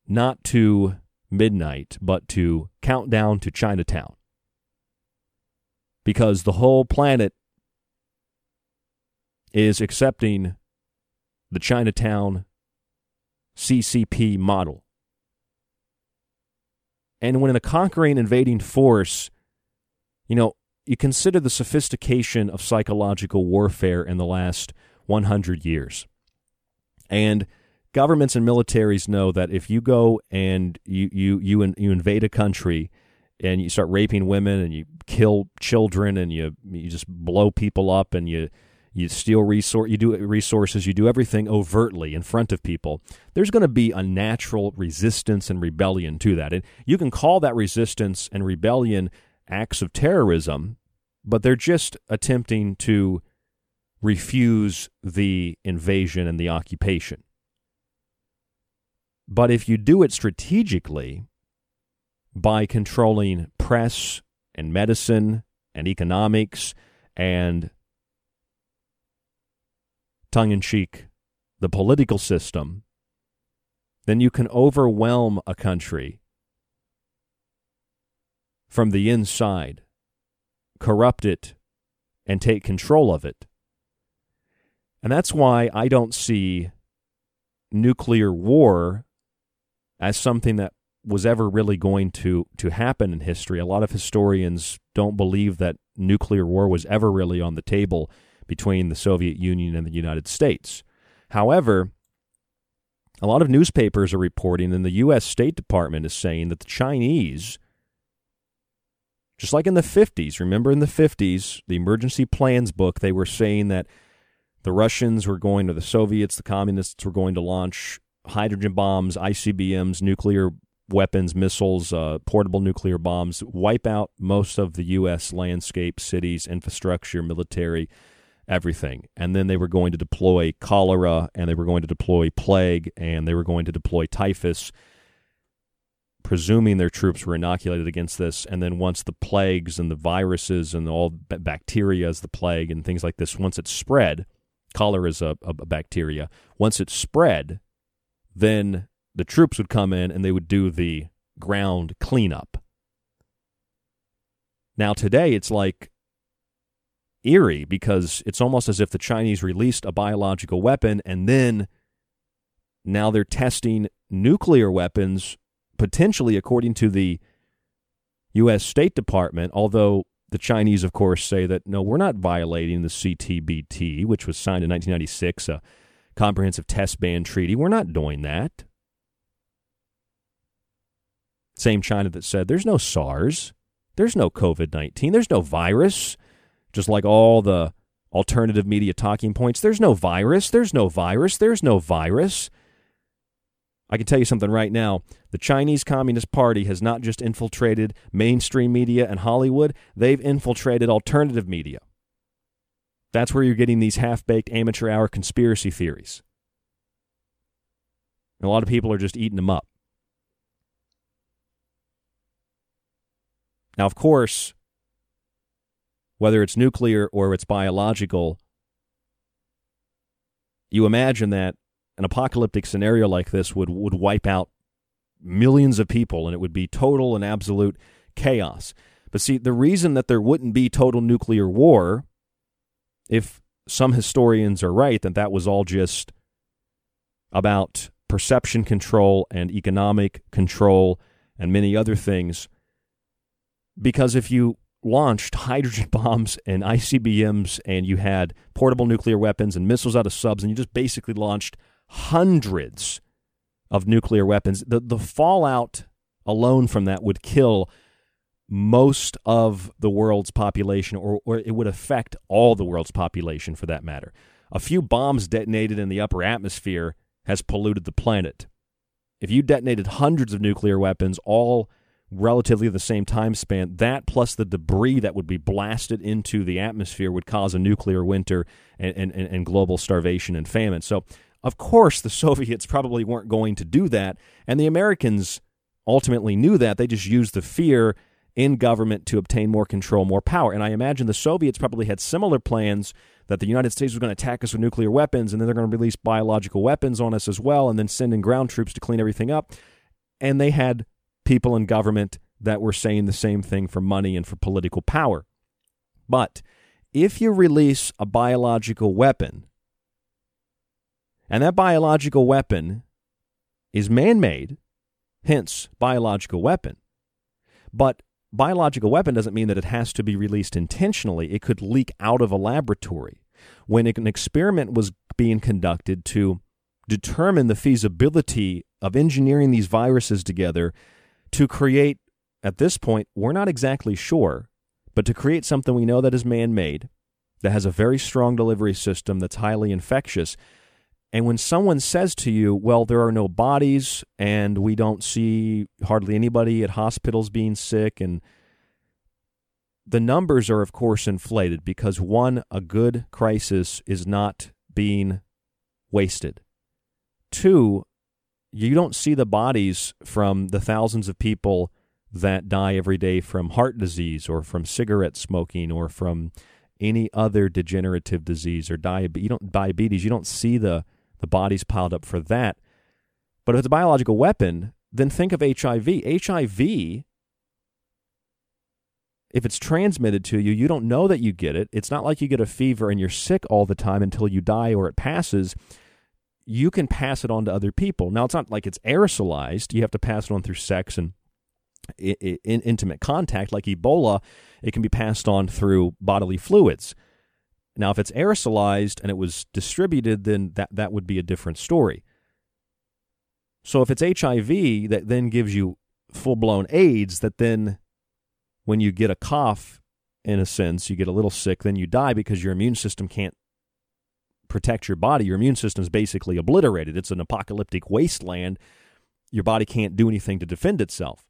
not to midnight, but to countdown to Chinatown. Because the whole planet is accepting the Chinatown CCP model. And when in a conquering invading force, you know, you consider the sophistication of psychological warfare in the last 100 years. And governments and militaries know that if you go and you you you, you invade a country and you start raping women and you kill children and you you just blow people up and you you steal resource, you do resources, you do everything overtly in front of people. There's going to be a natural resistance and rebellion to that, and you can call that resistance and rebellion acts of terrorism, but they're just attempting to refuse the invasion and the occupation. But if you do it strategically by controlling press and medicine and economics and tongue in cheek, the political system, then you can overwhelm a country from the inside, corrupt it, and take control of it. And that's why I don't see nuclear war as something that was ever really going to, to happen in history. A lot of historians don't believe that nuclear war was ever really on the table between the Soviet Union and the United States. However, a lot of newspapers are reporting, and the U.S. State Department is saying that the Chinese, just like in the 50s, remember in the 50s, the emergency plans book, they were saying that the Russians were going to the Soviets, the communists were going to launch hydrogen bombs, ICBMs, nuclear weapons, missiles, uh, portable nuclear bombs, wipe out most of the U.S. landscape, cities, infrastructure, military, everything. And then they were going to deploy cholera and they were going to deploy plague and they were going to deploy typhus, presuming their troops were inoculated against this. And then once the plagues and the viruses and all bacteria as the plague and things like this, once it spread, cholera is a, a bacteria, once it spread, then the troops would come in and they would do the ground cleanup. Now, today, it's like eerie because it's almost as if the Chinese released a biological weapon and then now they're testing nuclear weapons, potentially, according to the U.S. State Department, although the Chinese, of course, say that no, we're not violating the CTBT, which was signed in 1996, a comprehensive test ban treaty. We're not doing that. Same China that said there's no SARS, there's no COVID 19, there's no virus just like all the alternative media talking points. There's no virus. There's no virus. There's no virus. I can tell you something right now. The Chinese Communist Party has not just infiltrated mainstream media and Hollywood, they've infiltrated alternative media. That's where you're getting these half baked amateur hour conspiracy theories. And a lot of people are just eating them up. Now, of course, whether it's nuclear or it's biological, you imagine that an apocalyptic scenario like this would, would wipe out millions of people and it would be total and absolute chaos. But see, the reason that there wouldn't be total nuclear war, if some historians are right that that was all just about perception control and economic control and many other things, because if you launched hydrogen bombs and ICBMs and you had portable nuclear weapons and missiles out of subs and you just basically launched hundreds of nuclear weapons, the, the fallout alone from that would kill most of the world's population, or, or it would affect all the world's population for that matter. A few bombs detonated in the upper atmosphere has polluted the planet. If you detonated hundreds of nuclear weapons, all relatively the same time span, that plus the debris that would be blasted into the atmosphere would cause a nuclear winter and, and, and global starvation and famine. So, of course, the Soviets probably weren't going to do that, and the Americans ultimately knew that. They just used the fear in government to obtain more control, more power. And I imagine the Soviets probably had similar plans that the United States was going to attack us with nuclear weapons, and then they're going to release biological weapons on us as well, and then send in ground troops to clean everything up. And they had people in government that were saying the same thing for money and for political power. But if you release a biological weapon, and that biological weapon is man made, hence biological weapon, but biological weapon doesn't mean that it has to be released intentionally. It could leak out of a laboratory. When an experiment was being conducted to determine the feasibility of engineering these viruses together to create, at this point, we're not exactly sure, but to create something we know that is man made, that has a very strong delivery system, that's highly infectious, and when someone says to you, well, there are no bodies and we don't see hardly anybody at hospitals being sick, and the numbers are, of course, inflated because one, a good crisis is not being wasted. Two, you don't see the bodies from the thousands of people that die every day from heart disease or from cigarette smoking or from any other degenerative disease or diabetes. You don't diabetes. You don't see the the body's piled up for that. But if it's a biological weapon, then think of HIV. HIV, if it's transmitted to you, you don't know that you get it. It's not like you get a fever and you're sick all the time until you die or it passes. You can pass it on to other people. Now, it's not like it's aerosolized. You have to pass it on through sex and in intimate contact. Like Ebola, it can be passed on through bodily fluids. Now, if it's aerosolized and it was distributed, then that, that would be a different story. So if it's HIV that then gives you full blown AIDS, that then when you get a cough, in a sense, you get a little sick, then you die because your immune system can't protect your body. Your immune system is basically obliterated. It's an apocalyptic wasteland. Your body can't do anything to defend itself.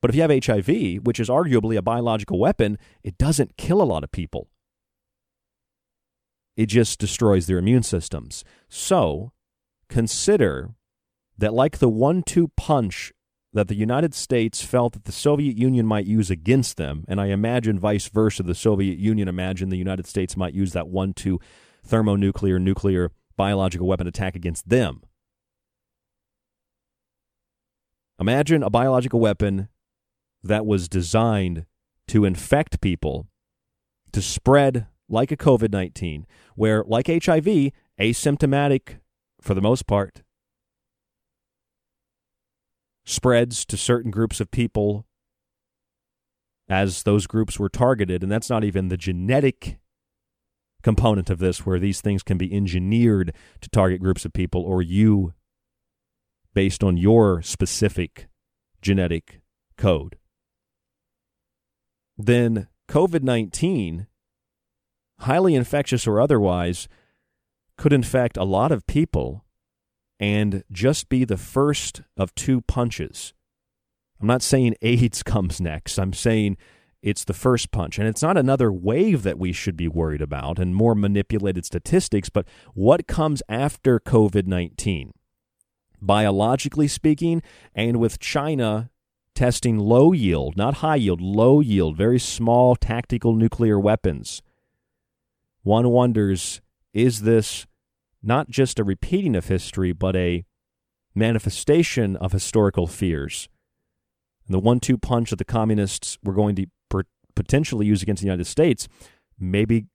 But if you have HIV, which is arguably a biological weapon, it doesn't kill a lot of people it just destroys their immune systems. So consider that, like the one two punch that the United States felt that the Soviet Union might use against them, and I imagine vice versa, the Soviet Union imagined the United States might use that one two thermonuclear, nuclear, biological weapon attack against them. Imagine a biological weapon that was designed to infect people, to spread like a COVID 19, where, like HIV, asymptomatic for the most part, spreads to certain groups of people as those groups were targeted. And that's not even the genetic component of this, where these things can be engineered to target groups of people or you based on your specific genetic code. Then COVID 19 highly infectious or otherwise, could infect a lot of people and just be the first of two punches. I'm not saying AIDS comes next. I'm saying it's the first punch. And it's not another wave that we should be worried about and more manipulated statistics, but what comes after COVID 19? Biologically speaking, and with China testing low yield, not high yield, low yield, very small tactical nuclear weapons one wonders is this not just a repeating of history, but a manifestation of historical fears? And the one two punch that the communists were going to potentially used against the United States maybe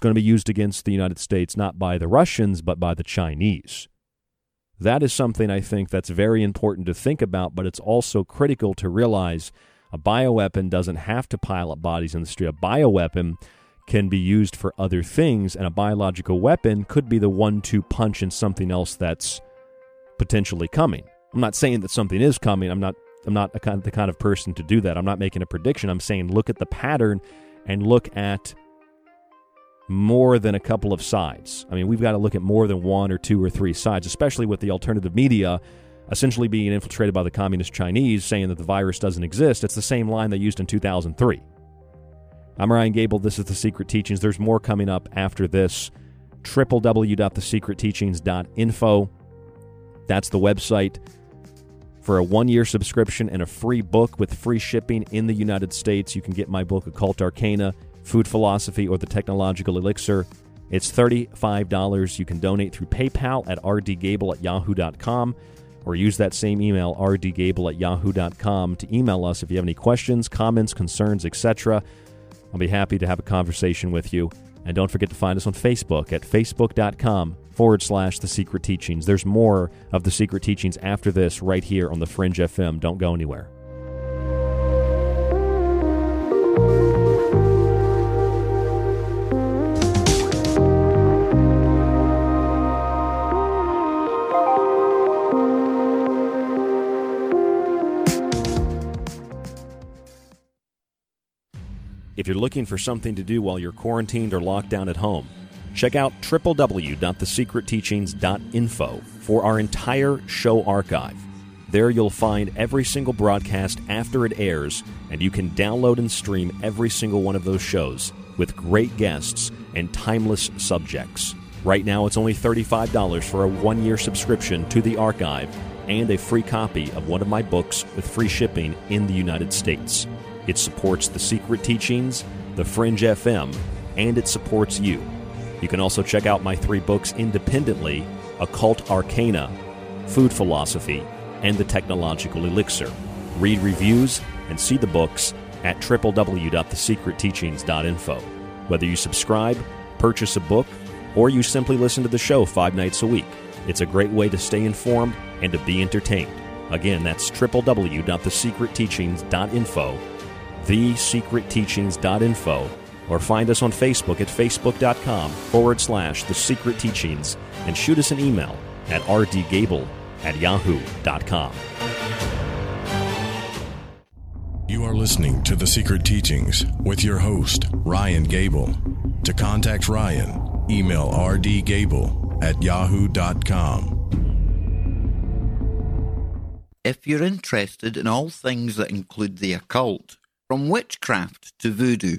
going to be used against the United States not by the Russians, but by the Chinese. That is something I think that's very important to think about, but it's also critical to realize a bioweapon doesn't have to pile up bodies in the street. A bioweapon can be used for other things, and a biological weapon could be the one two punch in something else that's potentially coming. I'm not saying that something is coming. I'm not I'm not kind, the kind of person to do that. I'm not making a prediction. I'm saying look at the pattern and look at more than a couple of sides. I mean, we've got to look at more than one or two or three sides, especially with the alternative media essentially being infiltrated by the communist Chinese saying that the virus doesn't exist. It's the same line they used in 2003. I'm Ryan Gable. This is The Secret Teachings. There's more coming up after this. www.thesecretteachings.info. That's the website for a one year subscription and a free book with free shipping in the United States. You can get my book, Occult Arcana food philosophy, or the technological elixir. It's $35. You can donate through PayPal at rdgable at yahoo.com or use that same email, rdgable at yahoo.com, to email us if you have any questions, comments, concerns, etc. I'll be happy to have a conversation with you. And don't forget to find us on Facebook at facebook.com forward slash the secret teachings. There's more of the secret teachings after this right here on the Fringe FM. Don't go anywhere. If you're looking for something to do while you're quarantined or locked down at home, check out www.thesecretteachings.info for our entire show archive. There you'll find every single broadcast after it airs, and you can download and stream every single one of those shows with great guests and timeless subjects. Right now, it's only $35 for a one year subscription to the archive and a free copy of one of my books with free shipping in the United States. It supports the secret teachings, the Fringe FM, and it supports you. You can also check out my three books independently Occult Arcana, Food Philosophy, and The Technological Elixir. Read reviews and see the books at www.thesecretteachings.info. Whether you subscribe, purchase a book, or you simply listen to the show five nights a week, it's a great way to stay informed and to be entertained. Again, that's www.thesecretteachings.info thesecretteachings.info or find us on Facebook at facebook.com forward slash the secret teachings and shoot us an email at rdgable at yahoo.com. You are listening to The Secret Teachings with your host, Ryan Gable. To contact Ryan, email rdgable at yahoo.com. If you're interested in all things that include the occult, from witchcraft to voodoo,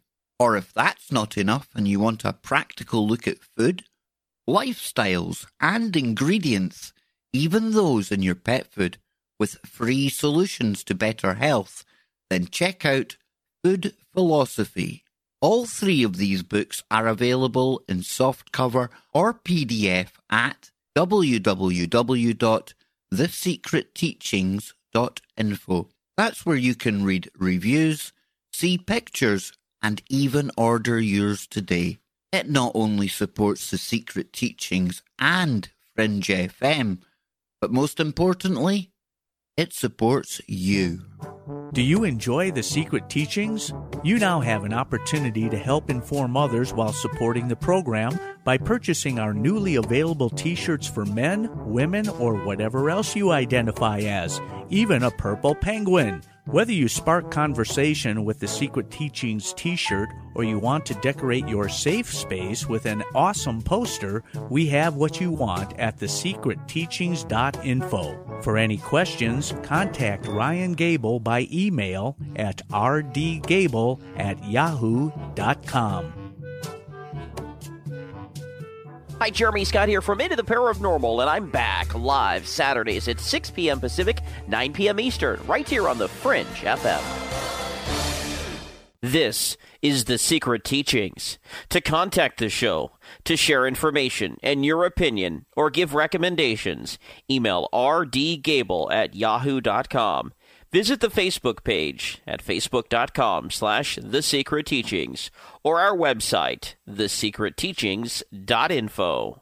Or if that's not enough and you want a practical look at food, lifestyles, and ingredients, even those in your pet food, with free solutions to better health, then check out Food Philosophy. All three of these books are available in softcover or PDF at www.thesecretteachings.info. That's where you can read reviews, see pictures, and even order yours today. It not only supports the secret teachings and Fringe FM, but most importantly, it supports you. Do you enjoy the secret teachings? You now have an opportunity to help inform others while supporting the program by purchasing our newly available t shirts for men, women, or whatever else you identify as, even a purple penguin. Whether you spark conversation with the Secret Teachings t shirt or you want to decorate your safe space with an awesome poster, we have what you want at thesecretteachings.info. For any questions, contact Ryan Gable by email at rdgable at yahoo.com. Hi, Jeremy Scott here from Into the Paranormal, and I'm back live Saturdays at 6 p.m. Pacific, 9 p.m. Eastern, right here on the Fringe FM. This is The Secret Teachings. To contact the show, to share information and your opinion, or give recommendations, email rdgable at yahoo.com. Visit the Facebook page at facebook.com slash The Secret Teachings or our website, thesecretteachings.info.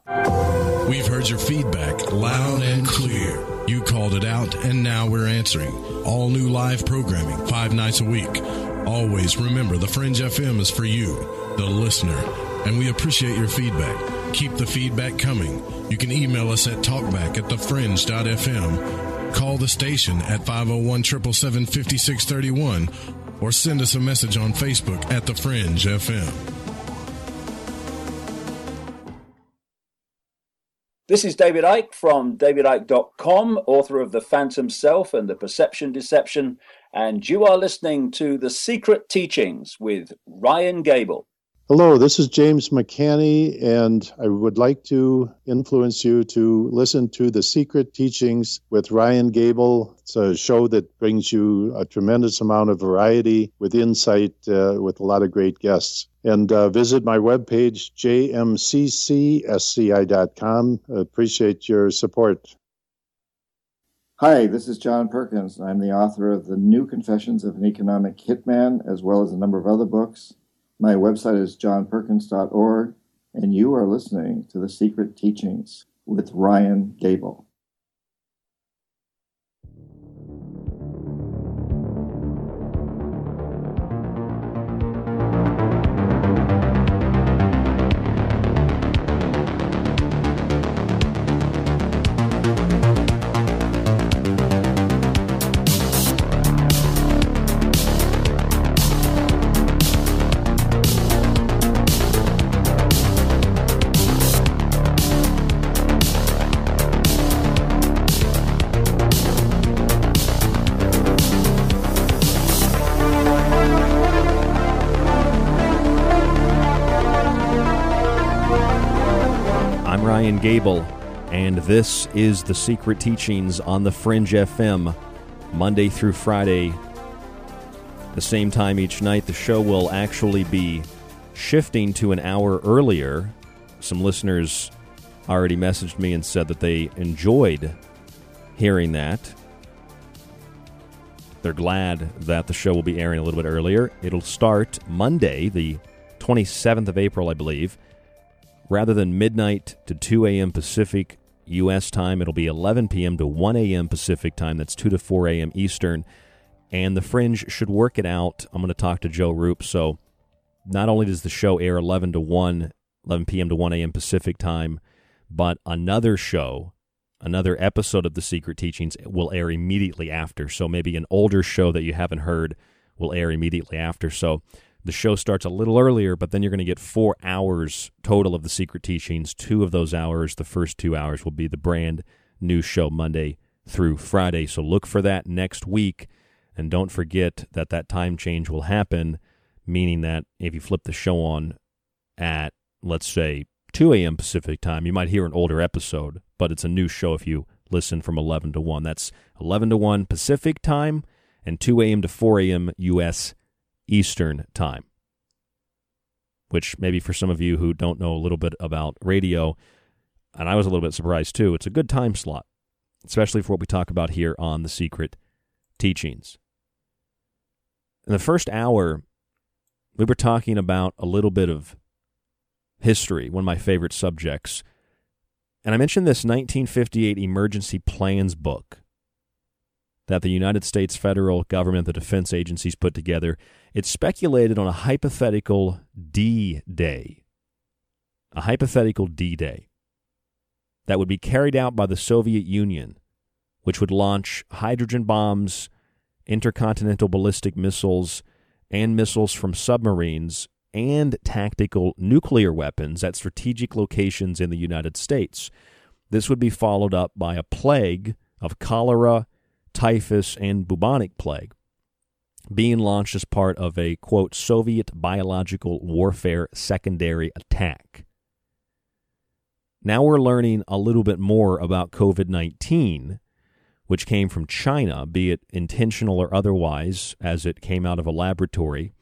We've heard your feedback loud and clear. You called it out, and now we're answering. All new live programming, five nights a week. Always remember the Fringe FM is for you, the listener, and we appreciate your feedback. Keep the feedback coming. You can email us at talkback at thefringe.fm Call the station at 501 777 5631 or send us a message on Facebook at The Fringe FM. This is David Icke from davidicke.com, author of The Phantom Self and The Perception Deception, and you are listening to The Secret Teachings with Ryan Gable. Hello, this is James McCanney, and I would like to influence you to listen to The Secret Teachings with Ryan Gable. It's a show that brings you a tremendous amount of variety with insight uh, with a lot of great guests. And uh, visit my webpage, jmccsci.com. Appreciate your support. Hi, this is John Perkins. I'm the author of The New Confessions of an Economic Hitman, as well as a number of other books. My website is johnperkins.org, and you are listening to The Secret Teachings with Ryan Gable. Gable, and this is The Secret Teachings on the Fringe FM, Monday through Friday. The same time each night, the show will actually be shifting to an hour earlier. Some listeners already messaged me and said that they enjoyed hearing that. They're glad that the show will be airing a little bit earlier. It'll start Monday, the 27th of April, I believe Rather than midnight to 2 a.m. Pacific U.S. time, it'll be 11 p.m. to 1 a.m. Pacific time. That's 2 to 4 a.m. Eastern. And the Fringe should work it out. I'm going to talk to Joe Rupe. So not only does the show air 11 to 1, 11 p.m. to 1 a.m. Pacific time, but another show, another episode of The Secret Teachings will air immediately after. So maybe an older show that you haven't heard will air immediately after. So the show starts a little earlier, but then you're going to get four hours total of the secret teachings. Two of those hours, the first two hours, will be the brand new show Monday through Friday. So look for that next week. And don't forget that that time change will happen, meaning that if you flip the show on at, let's say, 2 a.m. Pacific time, you might hear an older episode, but it's a new show if you listen from 11 to 1. That's 11 to 1 Pacific time and 2 a.m. to 4 a.m. U.S. Eastern Time. Which maybe for some of you who don't know a little bit about radio, and I was a little bit surprised too, it's a good time slot, especially for what we talk about here on The Secret Teachings. In the first hour, we were talking about a little bit of history, one of my favorite subjects. And I mentioned this 1958 emergency plans book that the United States federal government, the defense agencies put together. It speculated on a hypothetical D Day, a hypothetical D Day that would be carried out by the Soviet Union, which would launch hydrogen bombs intercontinental ballistic missiles, and missiles from submarines, and tactical nuclear weapons at strategic locations in the United States. This would be followed up by a plague of cholera, typhus, and bubonic plague being launched as part of a quote Soviet biological warfare secondary attack. Now we're learning a little bit more about COVID 19, which came from China, be it intentional or otherwise, as it came out of a laboratory.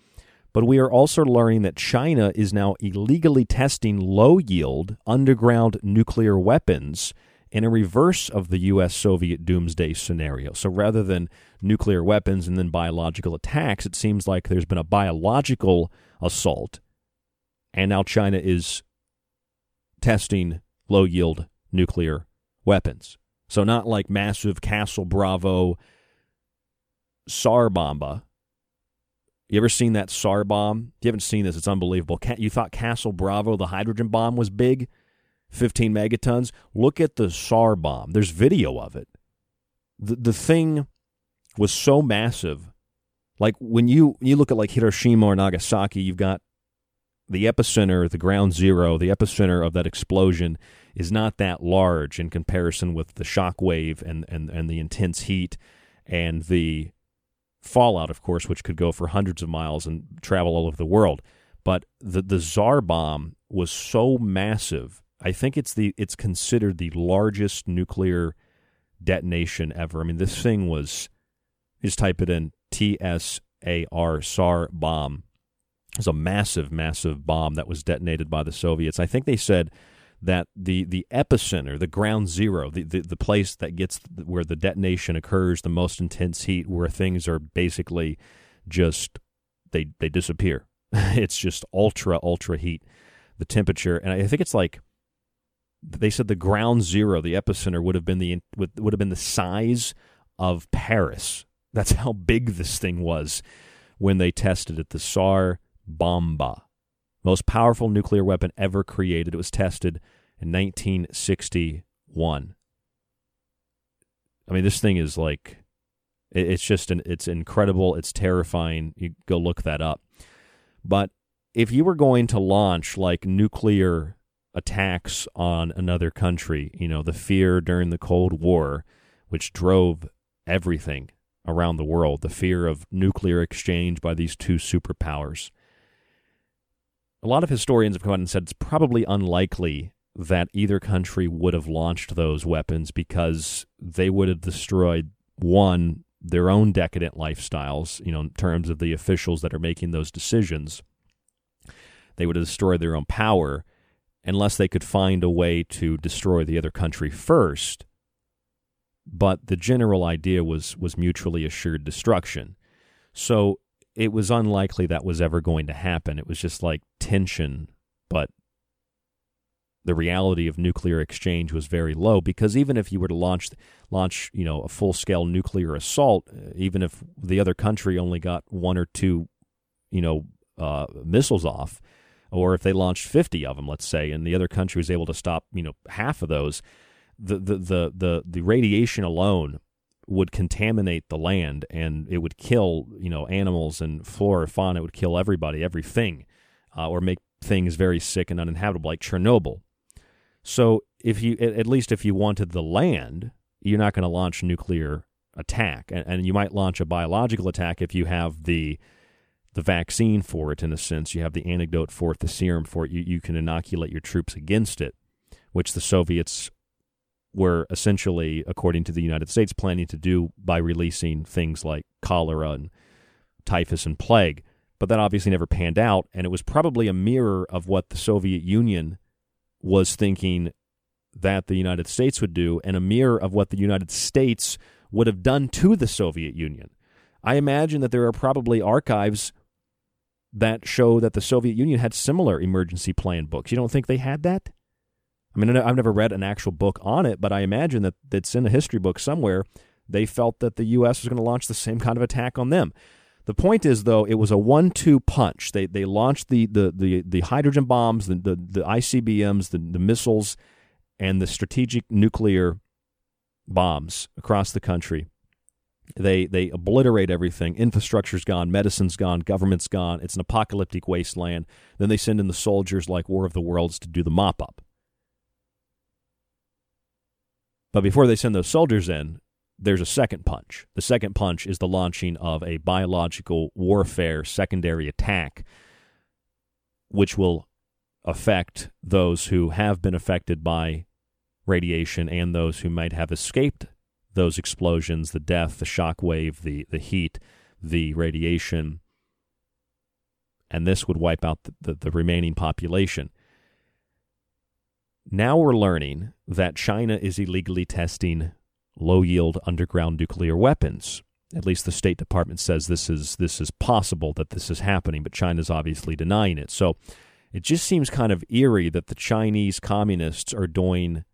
But we are also learning that China is now illegally testing low yield underground nuclear weapons in a reverse of the U.S. Soviet doomsday scenario. So rather than nuclear weapons and then biological attacks, it seems like there's been a biological assault, and now China is testing low yield nuclear weapons. So, not like massive Castle Bravo Tsar bomba. You ever seen that SAR bomb? You haven't seen this, it's unbelievable. You thought Castle Bravo, the hydrogen bomb, was big? 15 megatons. Look at the Tsar bomb. There's video of it. The, the thing was so massive. Like when you, you look at like Hiroshima or Nagasaki, you've got the epicenter, the ground zero, the epicenter of that explosion is not that large in comparison with the shock wave and, and, and the intense heat and the fallout, of course, which could go for hundreds of miles and travel all over the world. But the, the Tsar bomb was so massive I think it's the it's considered the largest nuclear detonation ever. I mean, this thing was just type it in T S A R Tsar bomb. It was a massive, massive bomb that was detonated by the Soviets. I think they said that the the epicenter, the ground zero, the, the, the place that gets where the detonation occurs, the most intense heat, where things are basically just they they disappear. it's just ultra ultra heat, the temperature, and I think it's like they said the ground zero, the epicenter, would have been the would, have been the size of Paris. That's how big this thing was when they tested it. The Tsar Bomba, most powerful nuclear weapon ever created. It was tested in 1961. I mean, this thing is like, it's just an, it's incredible. It's terrifying. You go look that up. But if you were going to launch like nuclear attacks on another country. You know, the fear during the Cold War, which drove everything around the world, the fear of nuclear exchange by these two superpowers. A lot of historians have come out and said it's probably unlikely that either country would have launched those weapons because they would have destroyed one their own decadent lifestyles, you know, in terms of the officials that are making those decisions. They would have destroyed their own power unless they could find a way to destroy the other country first. But the general idea was was mutually assured destruction. So it was unlikely that was ever going to happen. It was just like tension, but the reality of nuclear exchange was very low because even if you were to launch launch you know a full scale nuclear assault, uh, even if the other country only got one or two you know uh, missiles off, or if they launched 50 of them, let's say, and the other country was able to stop, you know, half of those, the the the the, the radiation alone would contaminate the land and it would kill, you know, animals and flora, fauna. It would kill everybody, everything, uh, or make things very sick and uninhabitable, like Chernobyl. So, if you, at least if you wanted the land, you're not going to launch nuclear attack, and, and you might launch a biological attack if you have the the vaccine for it in a sense. You have the antidote for it, the serum for it. You, you can inoculate your troops against it, which the Soviets were essentially, according to the United States, planning to do by releasing things like cholera and typhus and plague. But that obviously never panned out, and it was probably a mirror of what the Soviet Union was thinking that the United States would do, and a mirror of what the United States would have done to the Soviet Union. I imagine that there are probably archives that show that the Soviet Union had similar emergency plan books. You don't think they had that? I mean, I've never read an actual book on it, but I imagine that it's in a history book somewhere. They felt that the U.S. was going to launch the same kind of attack on them. The point is, though, it was a one-two punch. They they launched the the the, the hydrogen bombs, the, the, the ICBMs, the, the missiles, and the strategic nuclear bombs across the country. They they obliterate everything. Infrastructure's gone, medicine's gone, government's gone. It's an apocalyptic wasteland. Then they send in the soldiers like War of the Worlds to do the mop up. But before they send those soldiers in, there's a second punch. The second punch is the launching of a biological warfare secondary attack, which will affect those who have been affected by radiation and those who might have escaped those explosions, the death, the shock wave, the, the heat, the radiation. And this would wipe out the, the, the remaining population. Now we're learning that China is illegally testing low yield underground nuclear weapons. At least the State Department says this is this is possible that this is happening, but China's obviously denying it. So it just seems kind of eerie that the Chinese communists are doing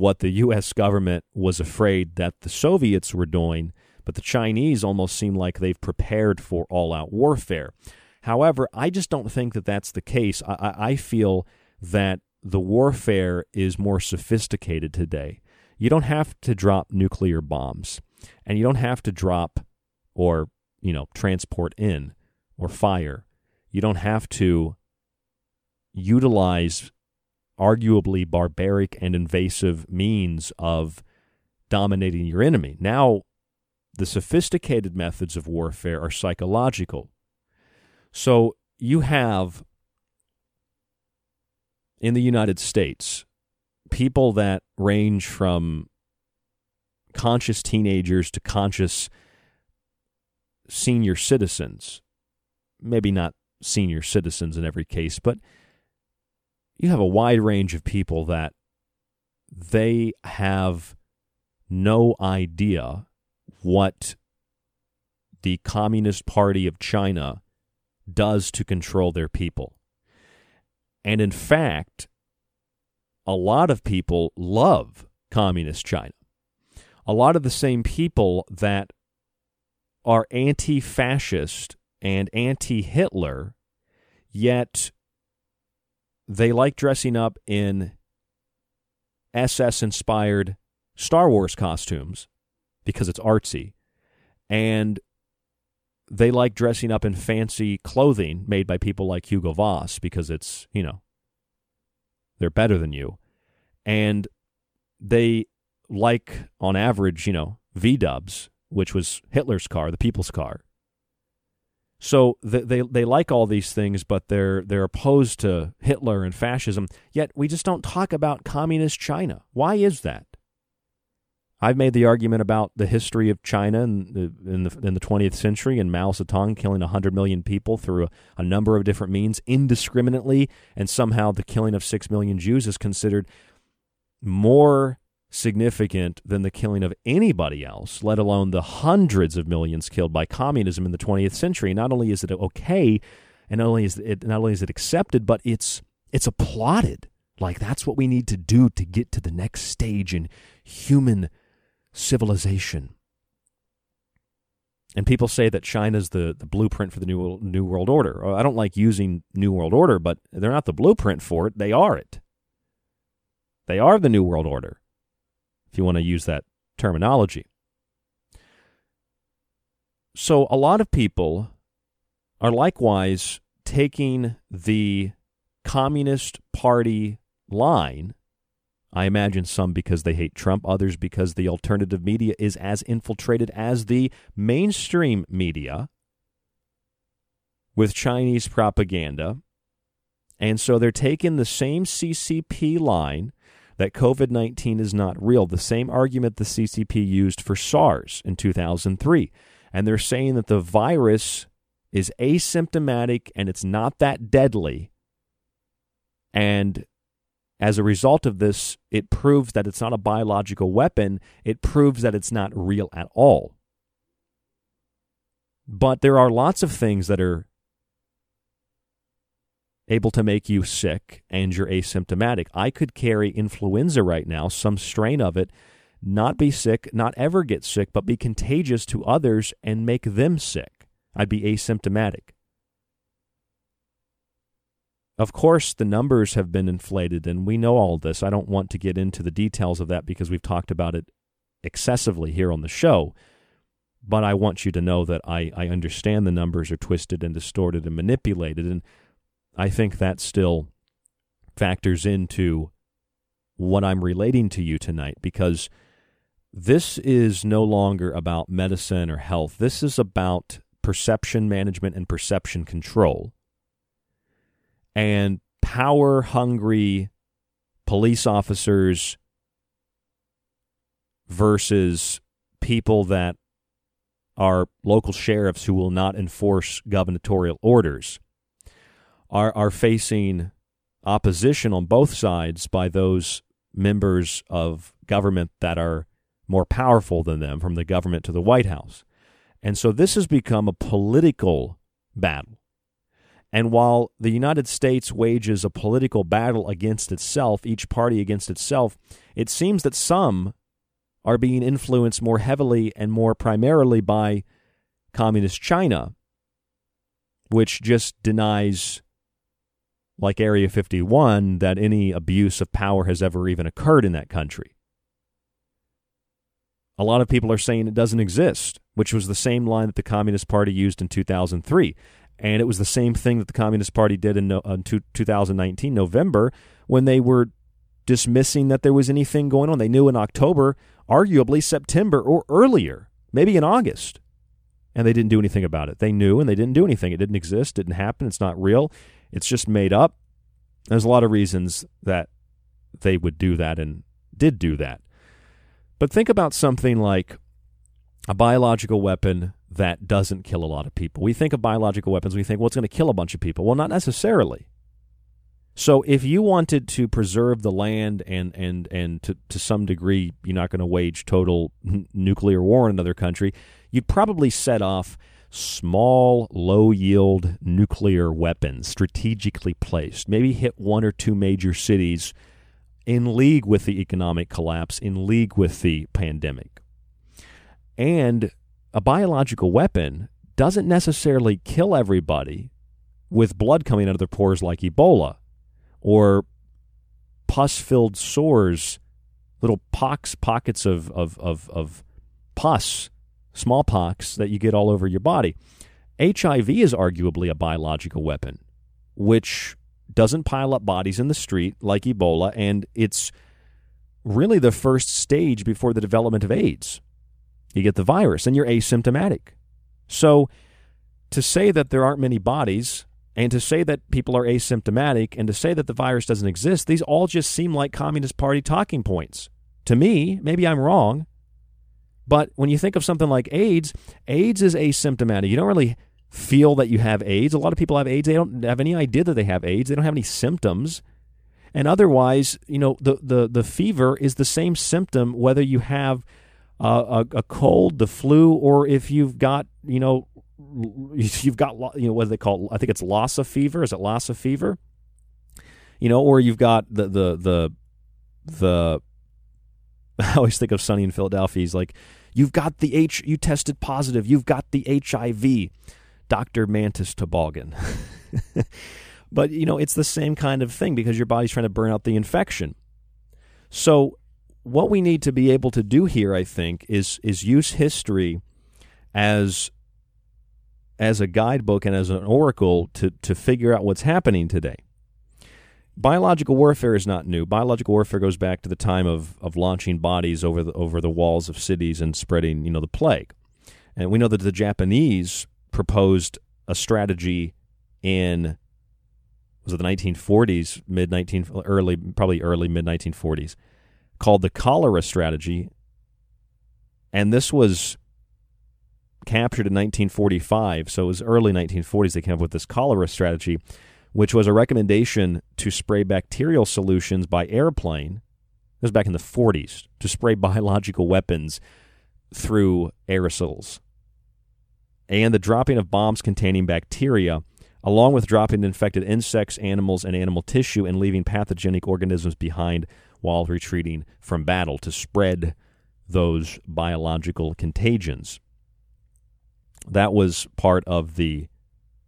what the US government was afraid that the Soviets were doing, but the Chinese almost seem like they've prepared for all-out warfare. However, I just don't think that that's the case. I, I feel that the warfare is more sophisticated today. You don't have to drop nuclear bombs, and you don't have to drop or, you know, transport in or fire. You don't have to utilize arguably barbaric and invasive means of dominating your enemy. Now, the sophisticated methods of warfare are psychological. So you have in the United States people that range from conscious teenagers to conscious senior citizens. Maybe not senior citizens in every case, but you have a wide range of people that they have no idea what the Communist Party of China does to control their people. And in fact, a lot of people love communist China. A lot of the same people that are anti fascist and anti Hitler, yet they like dressing up in SS inspired Star Wars costumes because it's artsy. And they like dressing up in fancy clothing made by people like Hugo Boss because it's, you know, they're better than you and they like on average, you know, V Dubs, which was Hitler's car, the people's car. So they, they they like all these things, but they're they're opposed to Hitler and fascism. Yet we just don't talk about communist China. Why is that? I've made the argument about the history of China in the, in the, in the 20th century and Mao Zedong killing 100 million people through a, a, number of different means indiscriminately, and somehow the killing of 6 million Jews is considered more significant than the killing of anybody else, let alone the hundreds of millions killed by communism in the 20th century. Not only is it okay, and not only is it not only is it accepted, but it's it's applauded. Like that's what we need to do to get to the next stage in human civilization. And people say that China's the, the blueprint for the new new world order. I don't like using new world order, but they're not the blueprint for it. They are it. They are the New World Order, if you want to use that terminology. So, a lot of people are likewise taking the Communist Party line. I imagine some because they hate Trump, others because the alternative media is as infiltrated as the mainstream media with Chinese propaganda. And so they're taking the same CCP line that COVID 19 is not real. The same argument the CCP used for SARS in 2003. And they're saying that the virus is asymptomatic and it's not that deadly. And as a result of this, it proves that it's not a biological weapon. It proves that it's not real at all. But there are lots of things that are able to make you sick and you're asymptomatic. I could carry influenza right now, some strain of it, not be sick, not ever get sick, but be contagious to others and make them sick. I'd be asymptomatic. Of course, the numbers have been inflated, and we know all this. I don't want to get into the details of that because we've talked about it excessively here on the show. but I want you to know that I, I understand the numbers are twisted and distorted and manipulated. And I think that still factors into what I'm relating to you tonight because this is no longer about medicine or health. This is about perception management and perception control. And power hungry police officers versus people that are local sheriffs who will not enforce gubernatorial orders are are facing opposition on both sides by those members of government that are more powerful than them from the government to the White House. And so this has become a political battle. And while the United States wages a political battle against itself, each party against itself, it seems that some are being influenced more heavily and more primarily by communist China, which just denies, like Area 51, that any abuse of power has ever even occurred in that country. A lot of people are saying it doesn't exist, which was the same line that the Communist Party used in 2003. And it was the same thing that the Communist Party did in, no, uh, in 2019, November, when they were dismissing that there was anything going on. They knew in October, arguably September or earlier, maybe in August, and they didn't do anything about it. They knew and they didn't do anything. It didn't exist, didn't happen, it's not real, it's just made up. There's a lot of reasons that they would do that and did do that. But think about something like a biological weapon that doesn't kill a lot of people. We think of biological weapons, we think, well, it's going to kill a bunch of people. Well, not necessarily. So if you wanted to preserve the land and and and to to some degree you're not going to wage total n- nuclear war in another country, you'd probably set off small low yield nuclear weapons strategically placed. Maybe hit one or two major cities in league with the economic collapse, in league with the pandemic. And a biological weapon doesn't necessarily kill everybody with blood coming out of their pores like Ebola or pus filled sores, little pox, pockets of, of, of, of pus, smallpox that you get all over your body. HIV is arguably a biological weapon, which doesn't pile up bodies in the street like Ebola, and it's really the first stage before the development of AIDS. You get the virus and you're asymptomatic. So to say that there aren't many bodies and to say that people are asymptomatic and to say that the virus doesn't exist, these all just seem like Communist Party talking points. To me, maybe I'm wrong, but when you think of something like AIDS, AIDS is asymptomatic. You don't really feel that you have AIDS. A lot of people have AIDS. They don't have any idea that they have AIDS. They don't have any symptoms. And otherwise, you know, the, the, the fever is the same symptom whether you have a, a cold, the flu, or if you've got, you know, you've got you know what do they call it? I think it's Lassa fever. Is it Lassa fever? You know, or you've got the the the the. I always think of Sunny in Philadelphia. He's like, "You've got the H. You tested positive. You've got the HIV." Doctor Mantis Toboggan. but you know, it's the same kind of thing because your body's trying to burn out the infection. So, what we need to be able to do here, I think, is is use history as as a guidebook and as an oracle to, to figure out what's happening today. Biological warfare is not new. Biological warfare goes back to the time of, of launching bodies over the, over the walls of cities and spreading, you know, the plague. And we know that the Japanese proposed a strategy in was it the 1940s, mid 19 early probably early mid 1940s called the cholera strategy. And this was captured in 1945, so it was early 1940s they came up with this cholera strategy, which was a recommendation to spray bacterial solutions by airplane. This was back in the 40s to spray biological weapons through aerosols. And the dropping of bombs containing bacteria, along with dropping infected insects, animals, and animal tissue and leaving pathogenic organisms behind while retreating from battle to spread those biological contagions. That was part of the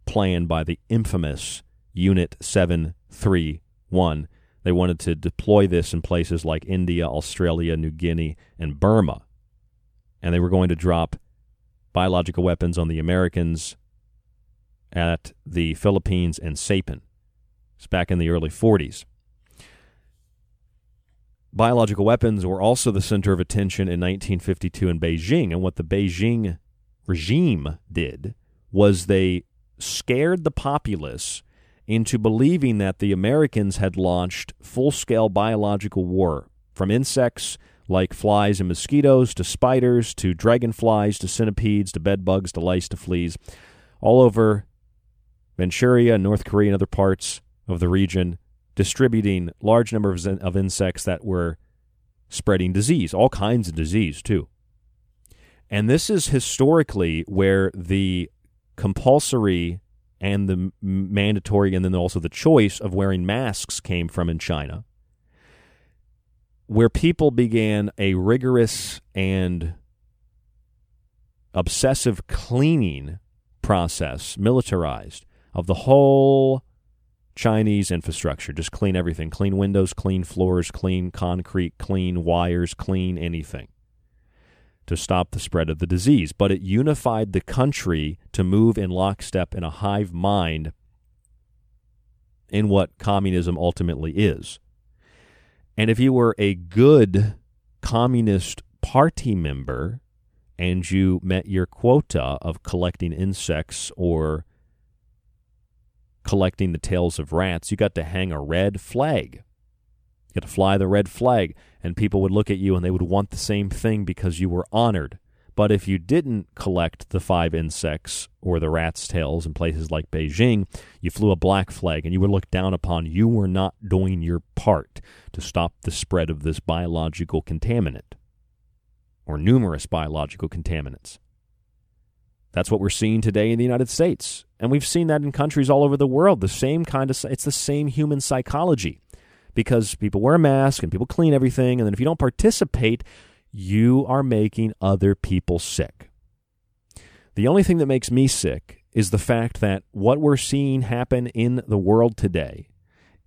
plan by the infamous Unit 731. They wanted to deploy this in places like India, Australia, New Guinea, and Burma. And they were going to drop biological weapons on the Americans at the Philippines and Saipan. It's back in the early 40s. Biological weapons were also the center of attention in 1952 in Beijing, and what the Beijing regime did was they scared the populace into believing that the Americans had launched full scale biological war from insects like flies and mosquitoes to spiders to dragonflies to centipedes to bedbugs to lice to fleas all over Manchuria, North Korea, and other parts of the region, distributing large numbers of insects that were spreading disease, all kinds of disease, too. And this is historically where the compulsory and the mandatory, and then also the choice of wearing masks came from in China, where people began a rigorous and obsessive cleaning process, militarized, of the whole Chinese infrastructure. Just clean everything clean windows, clean floors, clean concrete, clean wires, clean anything to stop the spread of the disease. But it unified the country to move in lockstep in a hive mind in what communism ultimately is. And if you were a good Communist Party member and you met your quota of collecting insects or collecting the tails of rats, you got to hang a red flag. You got to fly the red flag, and people would look at you and they would want the same thing because you were honored. But if you didn't collect the five insects or the rat's tails in places like Beijing, you flew a black flag and you were looked down upon. You were not doing your part to stop the spread of this biological contaminant or numerous biological contaminants. That's what we're seeing today in the United States. And we've seen that in countries all over the world. The same kind of it's the same human psychology. Because people wear a mask and people clean everything and then if you don't participate, you are making other people sick. The only thing that makes me sick is the fact that what we're seeing happen in the world today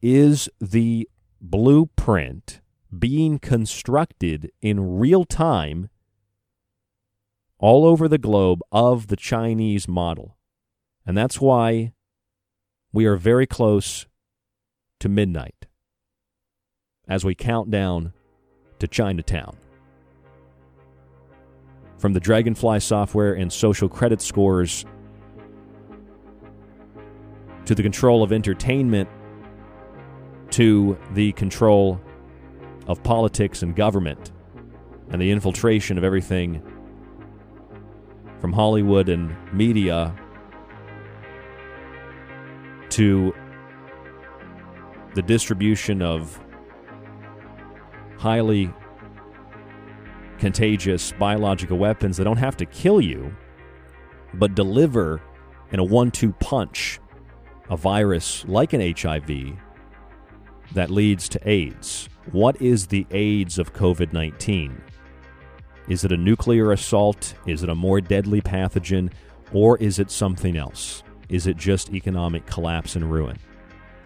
is the blueprint being constructed in real time all over the globe of the Chinese model. And that's why we are very close to midnight as we count down to Chinatown. From the Dragonfly software and social credit scores to the control of entertainment to the control of politics and government and the infiltration of everything from Hollywood and media to the distribution of highly contagious biological weapons that don't have to kill you, but deliver in a one two punch a virus like an HIV that leads to AIDS. What is the AIDS of COVID 19? Is it a nuclear assault? Is it a more deadly pathogen? Or is it something else? Is it just economic collapse and ruin?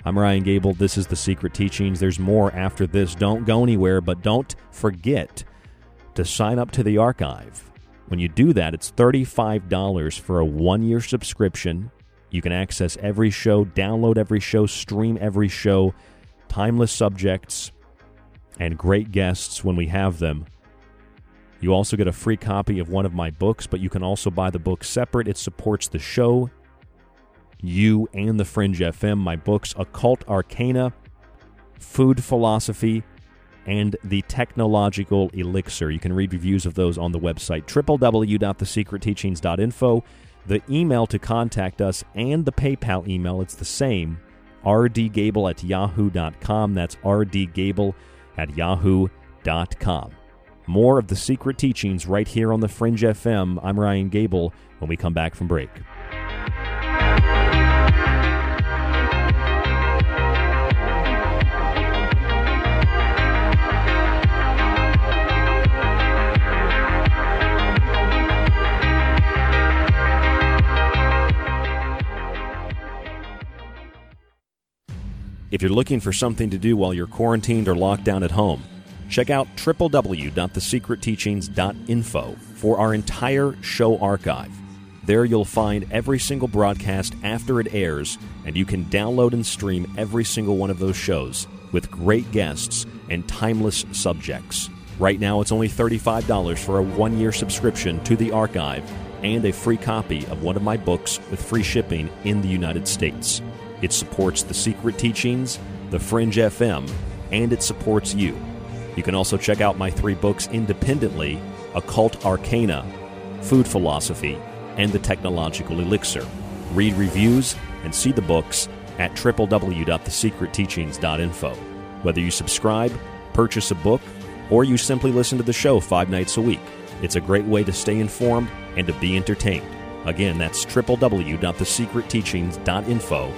I'm Ryan Gable. This is The Secret Teachings. There's more after this. Don't go anywhere, but don't forget to sign up to the archive. When you do that, it's $35 for a one year subscription. You can access every show, download every show, stream every show, timeless subjects, and great guests when we have them. You also get a free copy of one of my books, but you can also buy the book separate. It supports the show, you, and the Fringe FM. My books, Occult Arcana, Food Philosophy, and The Technological Elixir. You can read reviews of those on the website, www.thesecretteachings.info. The email to contact us and the PayPal email, it's the same, rdgable at yahoo.com. That's rdgable at yahoo.com. More of the secret teachings right here on the Fringe FM. I'm Ryan Gable when we come back from break. If you're looking for something to do while you're quarantined or locked down at home, Check out www.thesecretteachings.info for our entire show archive. There you'll find every single broadcast after it airs, and you can download and stream every single one of those shows with great guests and timeless subjects. Right now, it's only $35 for a one year subscription to the archive and a free copy of one of my books with free shipping in the United States. It supports the secret teachings, the Fringe FM, and it supports you. You can also check out my three books independently Occult Arcana, Food Philosophy, and The Technological Elixir. Read reviews and see the books at www.thesecretteachings.info. Whether you subscribe, purchase a book, or you simply listen to the show five nights a week, it's a great way to stay informed and to be entertained. Again, that's www.thesecretteachings.info,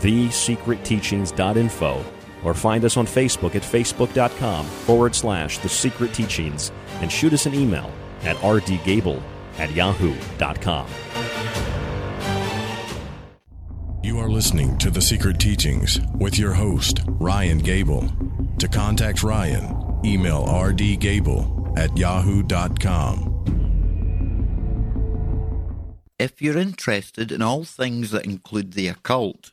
thesecretteachings.info, or find us on Facebook at facebook.com forward slash the secret teachings and shoot us an email at rdgable at yahoo.com. You are listening to The Secret Teachings with your host, Ryan Gable. To contact Ryan, email rdgable at yahoo.com. If you're interested in all things that include the occult,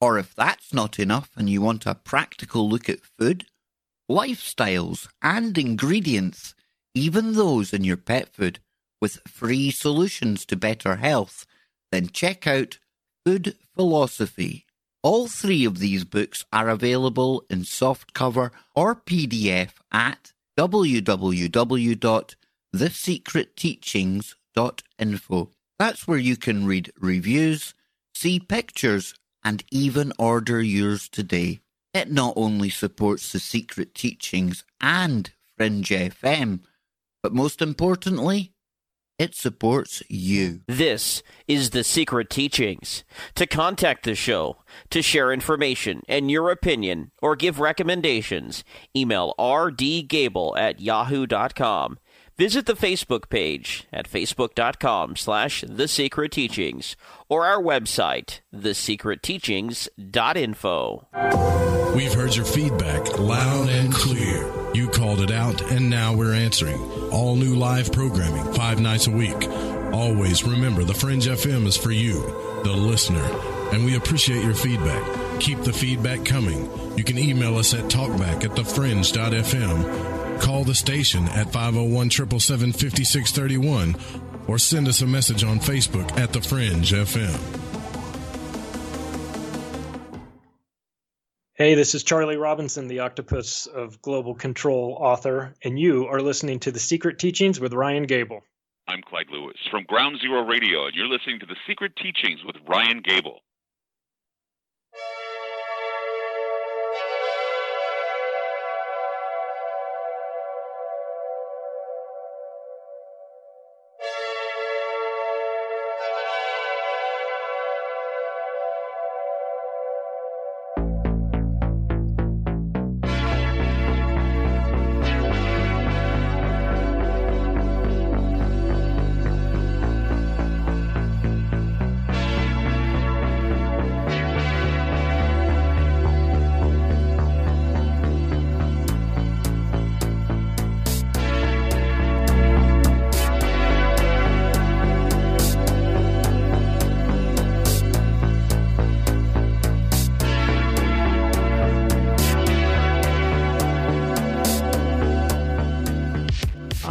Or if that's not enough and you want a practical look at food, lifestyles, and ingredients, even those in your pet food, with free solutions to better health, then check out Food Philosophy. All three of these books are available in softcover or PDF at www.thesecretteachings.info. That's where you can read reviews, see pictures, and even order yours today. It not only supports the secret teachings and Fringe FM, but most importantly, it supports you. This is The Secret Teachings. To contact the show, to share information and your opinion, or give recommendations, email rdgable at yahoo.com. Visit the Facebook page at facebook.com slash The Secret Teachings or our website, thesecretteachings.info. We've heard your feedback loud and clear. You called it out, and now we're answering. All new live programming, five nights a week. Always remember the Fringe FM is for you, the listener, and we appreciate your feedback. Keep the feedback coming. You can email us at talkback at thefringe.fm Call the station at 501 777 5631 or send us a message on Facebook at The Fringe FM. Hey, this is Charlie Robinson, the Octopus of Global Control author, and you are listening to The Secret Teachings with Ryan Gable. I'm Clyde Lewis from Ground Zero Radio, and you're listening to The Secret Teachings with Ryan Gable.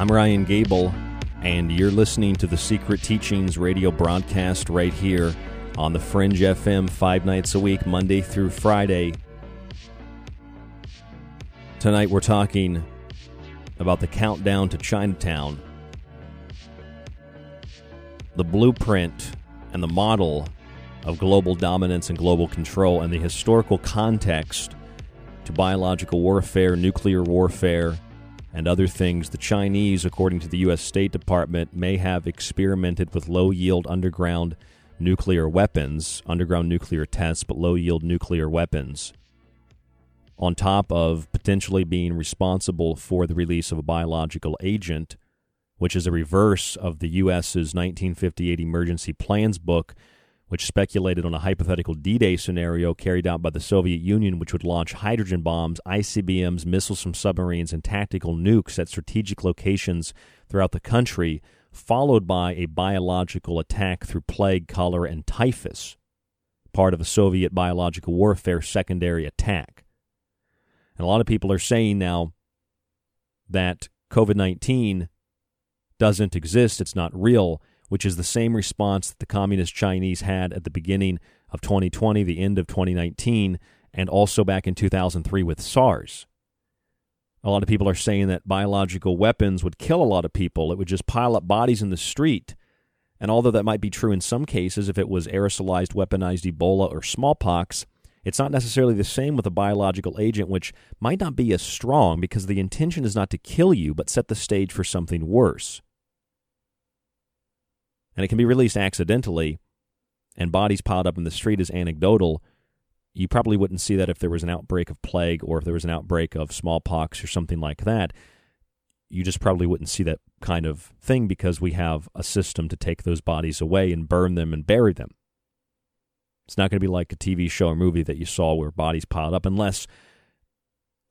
I'm Ryan Gable, and you're listening to the Secret Teachings radio broadcast right here on the Fringe FM five nights a week, Monday through Friday. Tonight we're talking about the countdown to Chinatown, the blueprint and the model of global dominance and global control, and the historical context to biological warfare, nuclear warfare, and other things. The Chinese, according to the U.S. State Department, may have experimented with low yield underground nuclear weapons, underground nuclear tests, but low yield nuclear weapons, on top of potentially being responsible for the release of a biological agent, which is a reverse of the U.S.'s 1958 Emergency Plans book, which speculated on a hypothetical D Day scenario carried out by the Soviet Union, which would launch hydrogen bombs, ICBMs, missiles from submarines, and tactical nukes at strategic locations throughout the country, followed by a biological attack through plague, cholera, and typhus, part of a Soviet biological warfare secondary attack. And a lot of people are saying now that COVID 19 doesn't exist, it's not real which is the same response that the communist Chinese had at the beginning of 2020, the end of 2019, and also back in 2003 with SARS. A lot of people are saying that biological weapons would kill a lot of people. It would just pile up bodies in the street. And although that might be true in some cases, if it was aerosolized, weaponized Ebola or smallpox, it's not necessarily the same with a biological agent, which might not be as strong because the intention is not to kill you, but set the stage for something worse and it can be released accidentally, and bodies piled up in the street is anecdotal, you probably wouldn't see that if there was an outbreak of plague or if there was an outbreak of smallpox or something like that. You just probably wouldn't see that kind of thing because we have a system to take those bodies away and burn them and bury them. It's not going to be like a TV show or movie that you saw where bodies piled up unless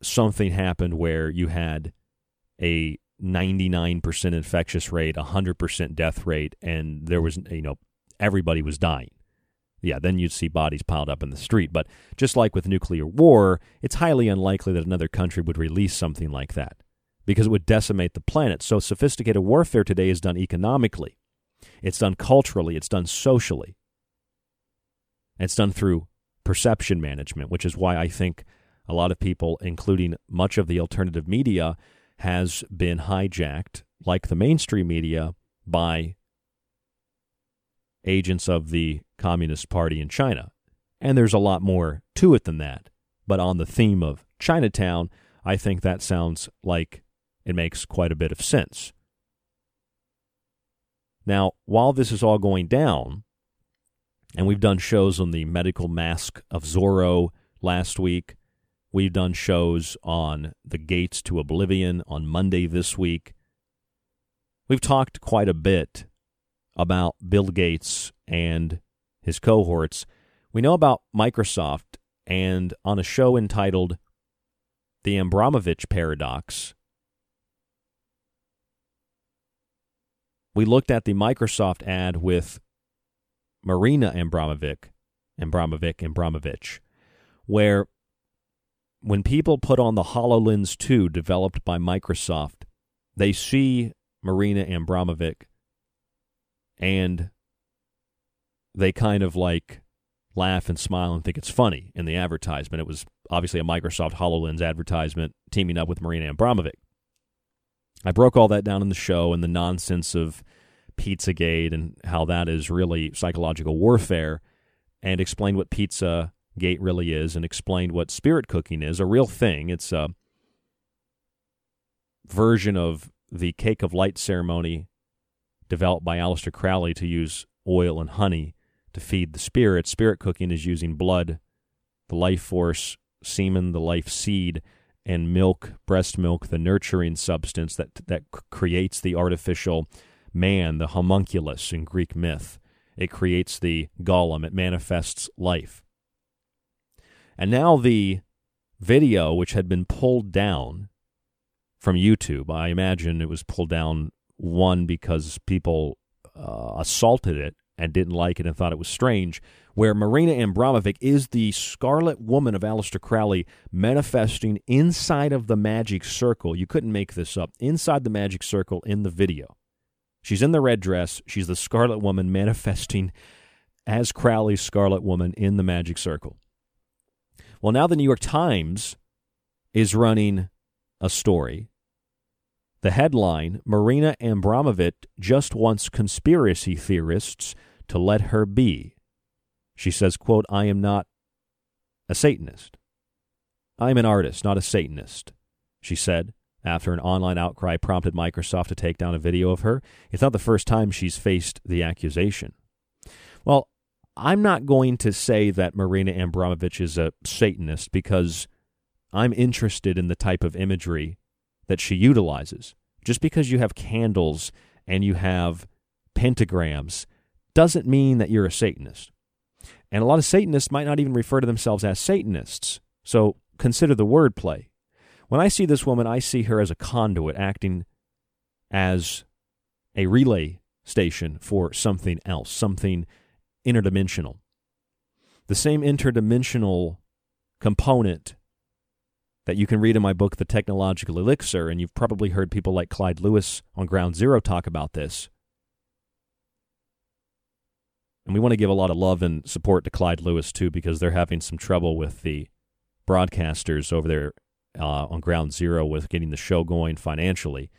something happened where you had a 99% infectious rate, 100% death rate, and there was, you know, everybody was dying. Yeah, then you'd see bodies piled up in the street. But just like with nuclear war, it's highly unlikely that another country would release something like that because it would decimate the planet. So sophisticated warfare today is done economically, it's done culturally, it's done socially, it's done through perception management, which is why I think a lot of people, including much of the alternative media, has been hijacked, like the mainstream media, by agents of the Communist Party in China. And there's a lot more to it than that. But on the theme of Chinatown, I think that sounds like it makes quite a bit of sense. Now, while this is all going down, and we've done shows on the medical mask of Zorro last week, We've done shows on the gates to oblivion on Monday this week. We've talked quite a bit about Bill Gates and his cohorts. We know about Microsoft, and on a show entitled The Abramovich Paradox, we looked at the Microsoft ad with Marina Abramovic, Abramovic, Abramovich, where when people put on the HoloLens 2 developed by Microsoft, they see Marina Abramovic and they kind of like laugh and smile and think it's funny in the advertisement. It was obviously a Microsoft HoloLens advertisement teaming up with Marina Abramovic. I broke all that down in the show and the nonsense of Pizzagate and how that is really psychological warfare and explained what pizza gate really is and explained what spirit cooking is, a real thing. It's a version of the cake of light ceremony developed by Aleister Crowley to use oil and honey to feed the spirit. Spirit cooking is using blood, the life force, semen, the life seed, and milk, breast milk, the nurturing substance that that creates the artificial man, the homunculus in Greek myth. It creates the golem. It manifests life. And now the video, which had been pulled down from YouTube, I imagine it was pulled down one because people uh, assaulted it and didn't like it and thought it was strange, where Marina Abramovic is the Scarlet Woman of Aleister Crowley manifesting inside of the magic circle. You couldn't make this up. Inside the magic circle in the video. She's in the red dress. She's the Scarlet Woman manifesting as Crowley's Scarlet Woman in the magic circle. Well, now the New York Times is running a story. The headline Marina Abramovic just wants conspiracy theorists to let her be. She says, quote, I am not a Satanist. I am an artist, not a Satanist, she said. after an online outcry prompted Microsoft to take down a video of her. It's not the first time she's faced the accusation. Well, I'm not going to say that Marina Abramovich is a Satanist because I'm interested in the type of imagery that she utilizes. Just because you have candles and you have pentagrams doesn't mean that you're a Satanist. And a lot of Satanists might not even refer to themselves as Satanists. So consider the wordplay. When I see this woman, I see her as a conduit acting as a relay station for something else, something interdimensional. The same interdimensional component that you can read in my book, The Technological Elixir, and you've probably heard people like Clyde Lewis on Ground Zero talk about this. And we want to give a lot of love and support to Clyde Lewis, too, because they're having some trouble with the broadcasters over there uh, on Ground Zero with getting the show going financially.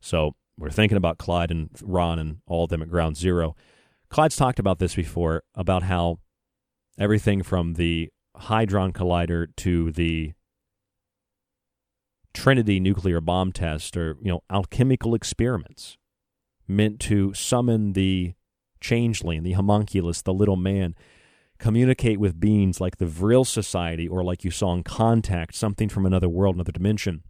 So we're thinking about Clyde and Ron and all of them at Ground Zero. Clyde's talked about this before about how everything from the Hadron Collider to the Trinity nuclear bomb test are, you know, alchemical experiments meant to summon the changeling, the homunculus, the little man, communicate with beings like the Vril Society or like you saw in Contact, something from another world, another dimension,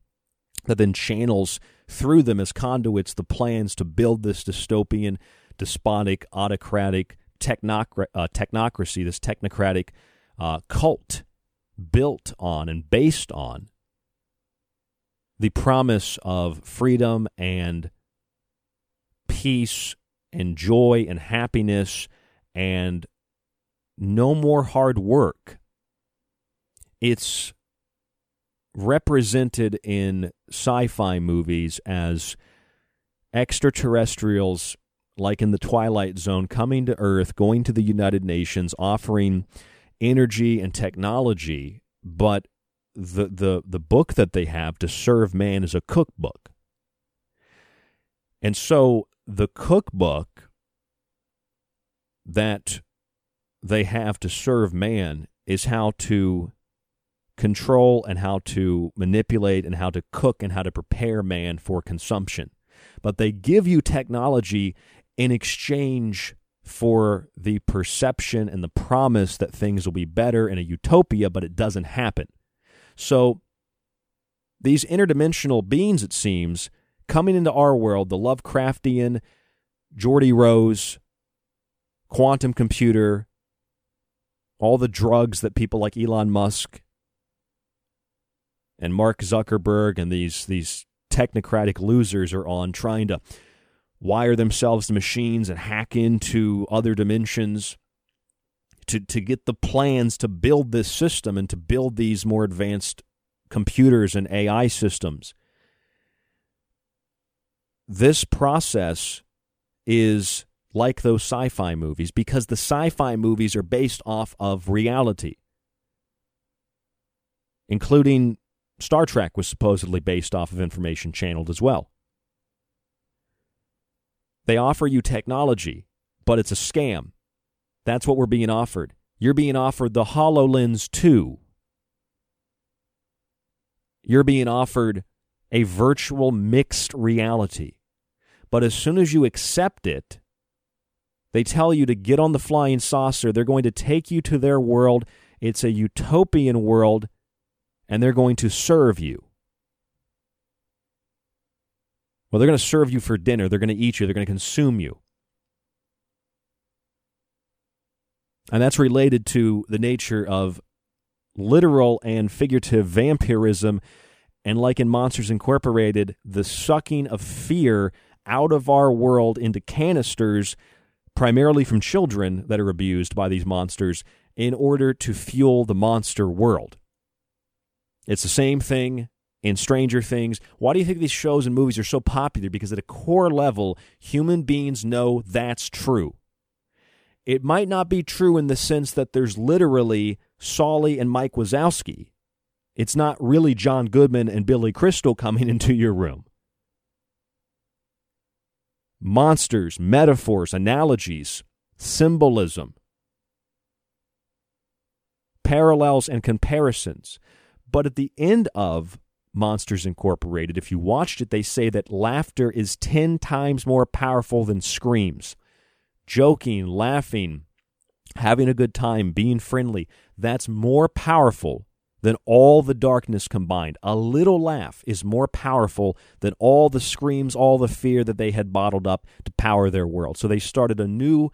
that then channels through them as conduits the plans to build this dystopian, despotic, autocratic technocra- uh, technocracy, this technocratic uh, cult built on and based on the promise of freedom and peace and joy and happiness and no more hard work. It's represented in sci fi movies as extraterrestrials, like in the Twilight Zone, coming to Earth, going to the United Nations, offering energy and technology, but the, the, the book that they have to serve man is a cookbook. And so the cookbook that they have to serve man is how to control and how to manipulate and how to cook and how to prepare man for consumption. But they give you technology in exchange for the perception and the promise that things will be better in a utopia, but it doesn't happen. So these interdimensional beings, it seems, coming into our world, the Lovecraftian, Geordie Rose, quantum computer, all the drugs that people like Elon Musk and Mark Zuckerberg and these these technocratic losers are on trying to wire themselves to machines and hack into other dimensions to to get the plans to build this system and to build these more advanced computers and AI systems. This process is like those sci fi movies because the sci fi movies are based off of reality, including Star Trek was supposedly based off of information channeled as well. They offer you technology, but it's a scam. That's what we're being offered. You're being offered the HoloLens 2. You're being offered a virtual mixed reality. But as soon as you accept it, they tell you to get on the flying saucer. They're going to take you to their world. It's a utopian world, and they're going to serve you. Well, they're going to serve you for dinner. They're going to eat you. They're going to consume you. And that's related to the nature of literal and figurative vampirism. And like in Monsters Incorporated, the sucking of fear out of our world into canisters primarily from children that are abused by these monsters in order to fuel the monster world. It's the same thing in Stranger Things. Why do you think these shows and movies are so popular? Because at a core level, human beings know that's true. It might not be true in the sense that there's literally Sully and Mike Wazowski. It's not really John Goodman and Billy Crystal coming into your room monsters, metaphors, analogies, symbolism, parallels, and comparisons. But at the end of Monsters Incorporated. If you watched it, they say that laughter is 10 times more powerful than screams. Joking, laughing, having a good time, being friendly, that's more powerful than all the darkness combined. A little laugh is more powerful than all the screams, all the fear that they had bottled up to power their world. So they started a new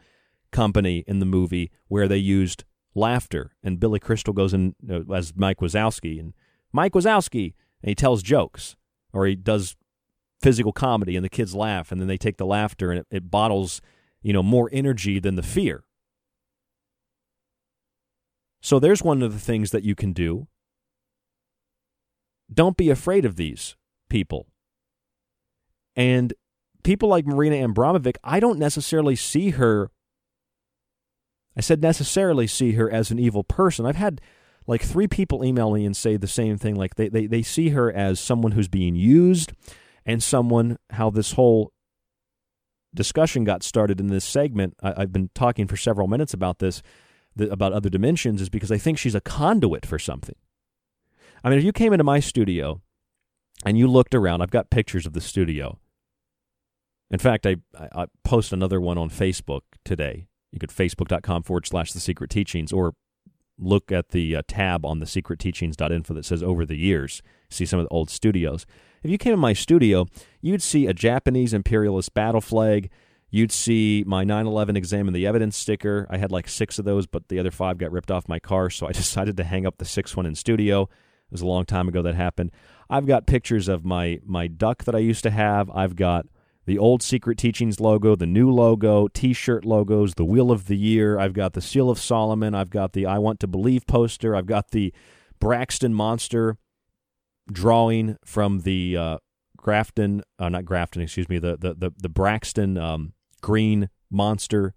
company in the movie where they used laughter. And Billy Crystal goes in uh, as Mike Wazowski, and Mike Wazowski, and he tells jokes, or he does physical comedy, and the kids laugh, and then they take the laughter, and it, it bottles, you know, more energy than the fear. So there's one of the things that you can do. Don't be afraid of these people. And people like Marina Abramovic, I don't necessarily see her I said necessarily see her as an evil person. I've had like three people email me and say the same thing. Like they, they, they see her as someone who's being used and someone, how this whole discussion got started in this segment. I, have been talking for several minutes about this, the, about other dimensions, is because I think she's a conduit for something. I mean, if you came into my studio and you looked around, I've got pictures of the studio. In fact, I, I, I post another one on Facebook today you could facebook.com forward slash the secret teachings or look at the uh, tab on the secretteachings.info that says over the years. See some of the old studios. If you came in my studio, you'd see a Japanese imperialist battle flag. You'd see my 9 11 examine the evidence sticker. I had like six of those, but the other five got ripped off my car, so I decided to hang up the sixth one in studio. It was a long time ago that happened. I've got pictures of my, my duck that I used to have. I've got the old Secret Teachings logo, the new logo, t shirt logos, the Wheel of the Year. I've got the Seal of Solomon. I've got the I Want to Believe poster. I've got the Braxton Monster drawing from the uh, Grafton, uh, not Grafton, excuse me, the, the, the, the Braxton um, Green Monster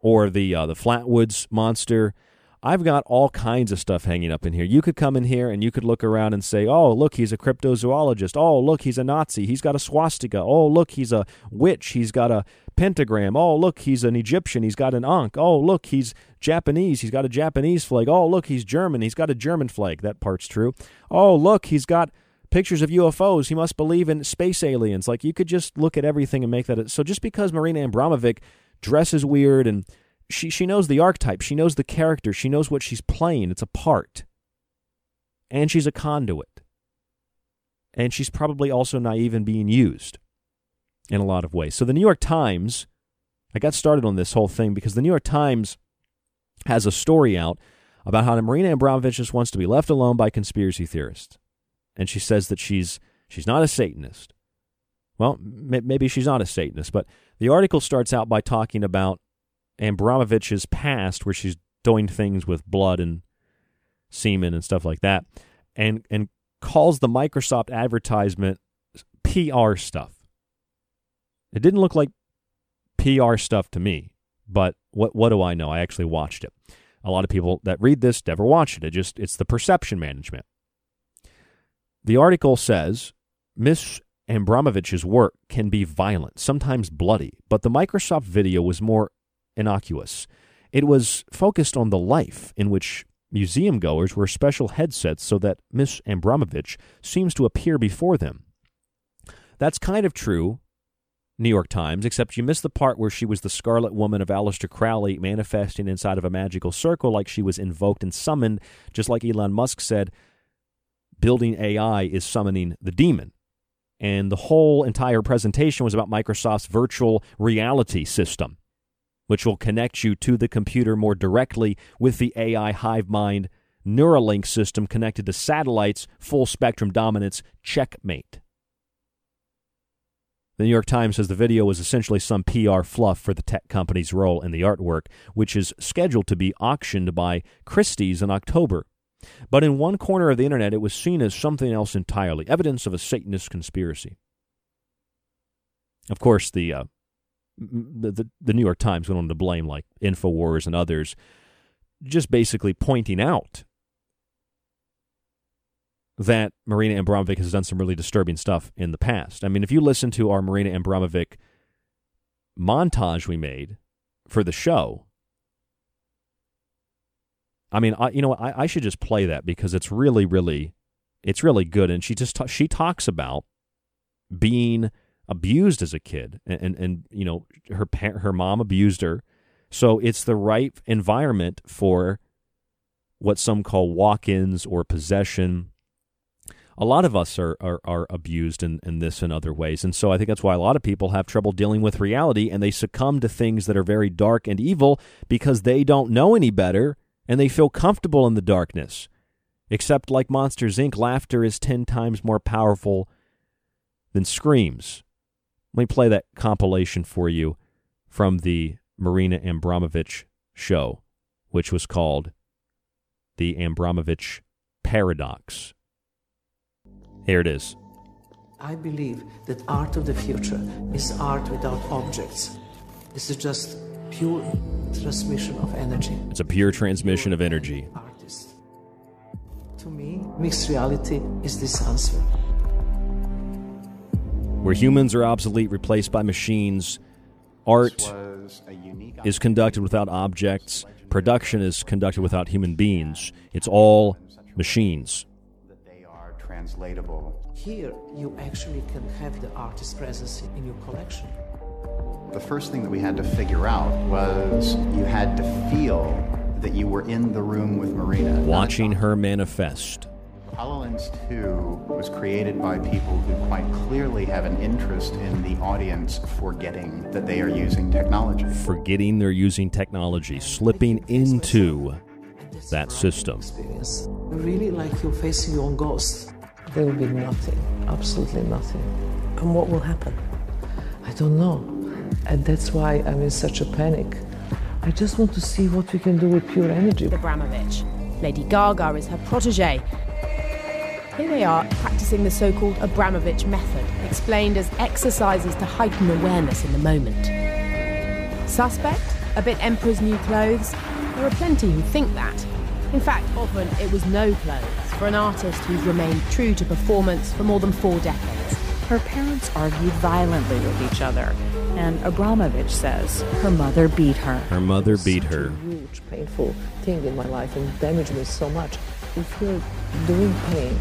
or the, uh, the Flatwoods Monster. I've got all kinds of stuff hanging up in here. You could come in here and you could look around and say, oh, look, he's a cryptozoologist. Oh, look, he's a Nazi. He's got a swastika. Oh, look, he's a witch. He's got a pentagram. Oh, look, he's an Egyptian. He's got an Ankh. Oh, look, he's Japanese. He's got a Japanese flag. Oh, look, he's German. He's got a German flag. That part's true. Oh, look, he's got pictures of UFOs. He must believe in space aliens. Like, you could just look at everything and make that. So just because Marina Abramovic dresses weird and she she knows the archetype, she knows the character, she knows what she's playing. It's a part. And she's a conduit. And she's probably also naive and being used in a lot of ways. So the New York Times, I got started on this whole thing because the New York Times has a story out about how Marina Abramovich just wants to be left alone by conspiracy theorists. And she says that she's she's not a Satanist. Well, maybe she's not a Satanist, but the article starts out by talking about Abramovich's past, where she's doing things with blood and semen and stuff like that, and and calls the Microsoft advertisement PR stuff. It didn't look like PR stuff to me, but what what do I know? I actually watched it. A lot of people that read this never watched it. It just it's the perception management. The article says Miss Abramovich's work can be violent, sometimes bloody, but the Microsoft video was more innocuous. It was focused on the life in which museum goers wear special headsets so that Miss Abramovich seems to appear before them. That's kind of true, New York Times, except you miss the part where she was the Scarlet Woman of Aleister Crowley manifesting inside of a magical circle like she was invoked and summoned, just like Elon Musk said, building AI is summoning the demon. And the whole entire presentation was about Microsoft's virtual reality system which will connect you to the computer more directly with the AI hive mind Neuralink system connected to satellites, full spectrum dominance, checkmate. The New York Times says the video was essentially some PR fluff for the tech company's role in the artwork, which is scheduled to be auctioned by Christie's in October. But in one corner of the internet, it was seen as something else entirely evidence of a Satanist conspiracy. Of course, the uh, the, the, the New York Times went on to blame like InfoWars and others, just basically pointing out that Marina Abramovic has done some really disturbing stuff in the past. I mean, if you listen to our Marina Abramovic montage we made for the show, I mean, I, you know, I, I should just play that because it's really, really It's really good, and she just ta- she talks about being abused as a kid, and and, and you know her pa- her mom abused her, so it's the right environment for what some call walk-ins or possession. A lot of us are, are, are abused in, in this and other ways. And so I think that's why a lot of people have trouble dealing with reality and they succumb to things that are very dark and evil because they don't know any better and they feel comfortable in the darkness. Except, like Monsters Inc., laughter is 10 times more powerful than screams. Let me play that compilation for you from the Marina Abramovich show, which was called The Abramovich Paradox. Here it is. I believe that art of the future is art without objects. This is just pure transmission of energy. It's a pure transmission of energy. Artist. To me, mixed reality is this answer. Where humans are obsolete, replaced by machines, art is conducted without objects, production is conducted without human beings. It's all machines. Translatable. Here, you actually can have the artist's presence in your collection. The first thing that we had to figure out was you had to feel that you were in the room with Marina. Watching her manifest. HoloLens 2 was created by people who quite clearly have an interest in the audience forgetting that they are using technology. Forgetting they're using technology, slipping into that system. Really like you're facing your own ghost. There will be nothing, absolutely nothing. And what will happen? I don't know. And that's why I'm in such a panic. I just want to see what we can do with pure energy. Abramovich. Lady Gaga is her protege. Here they are practicing the so called Abramovich method, explained as exercises to heighten awareness in the moment. Suspect? A bit Emperor's new clothes? There are plenty who think that. In fact, often it was no clothes for an artist who's remained true to performance for more than four decades. Her parents argued violently with each other, and Abramovich says her mother beat her. Her mother beat her. Huge, painful thing in my life and damaged me so much. If you're doing pain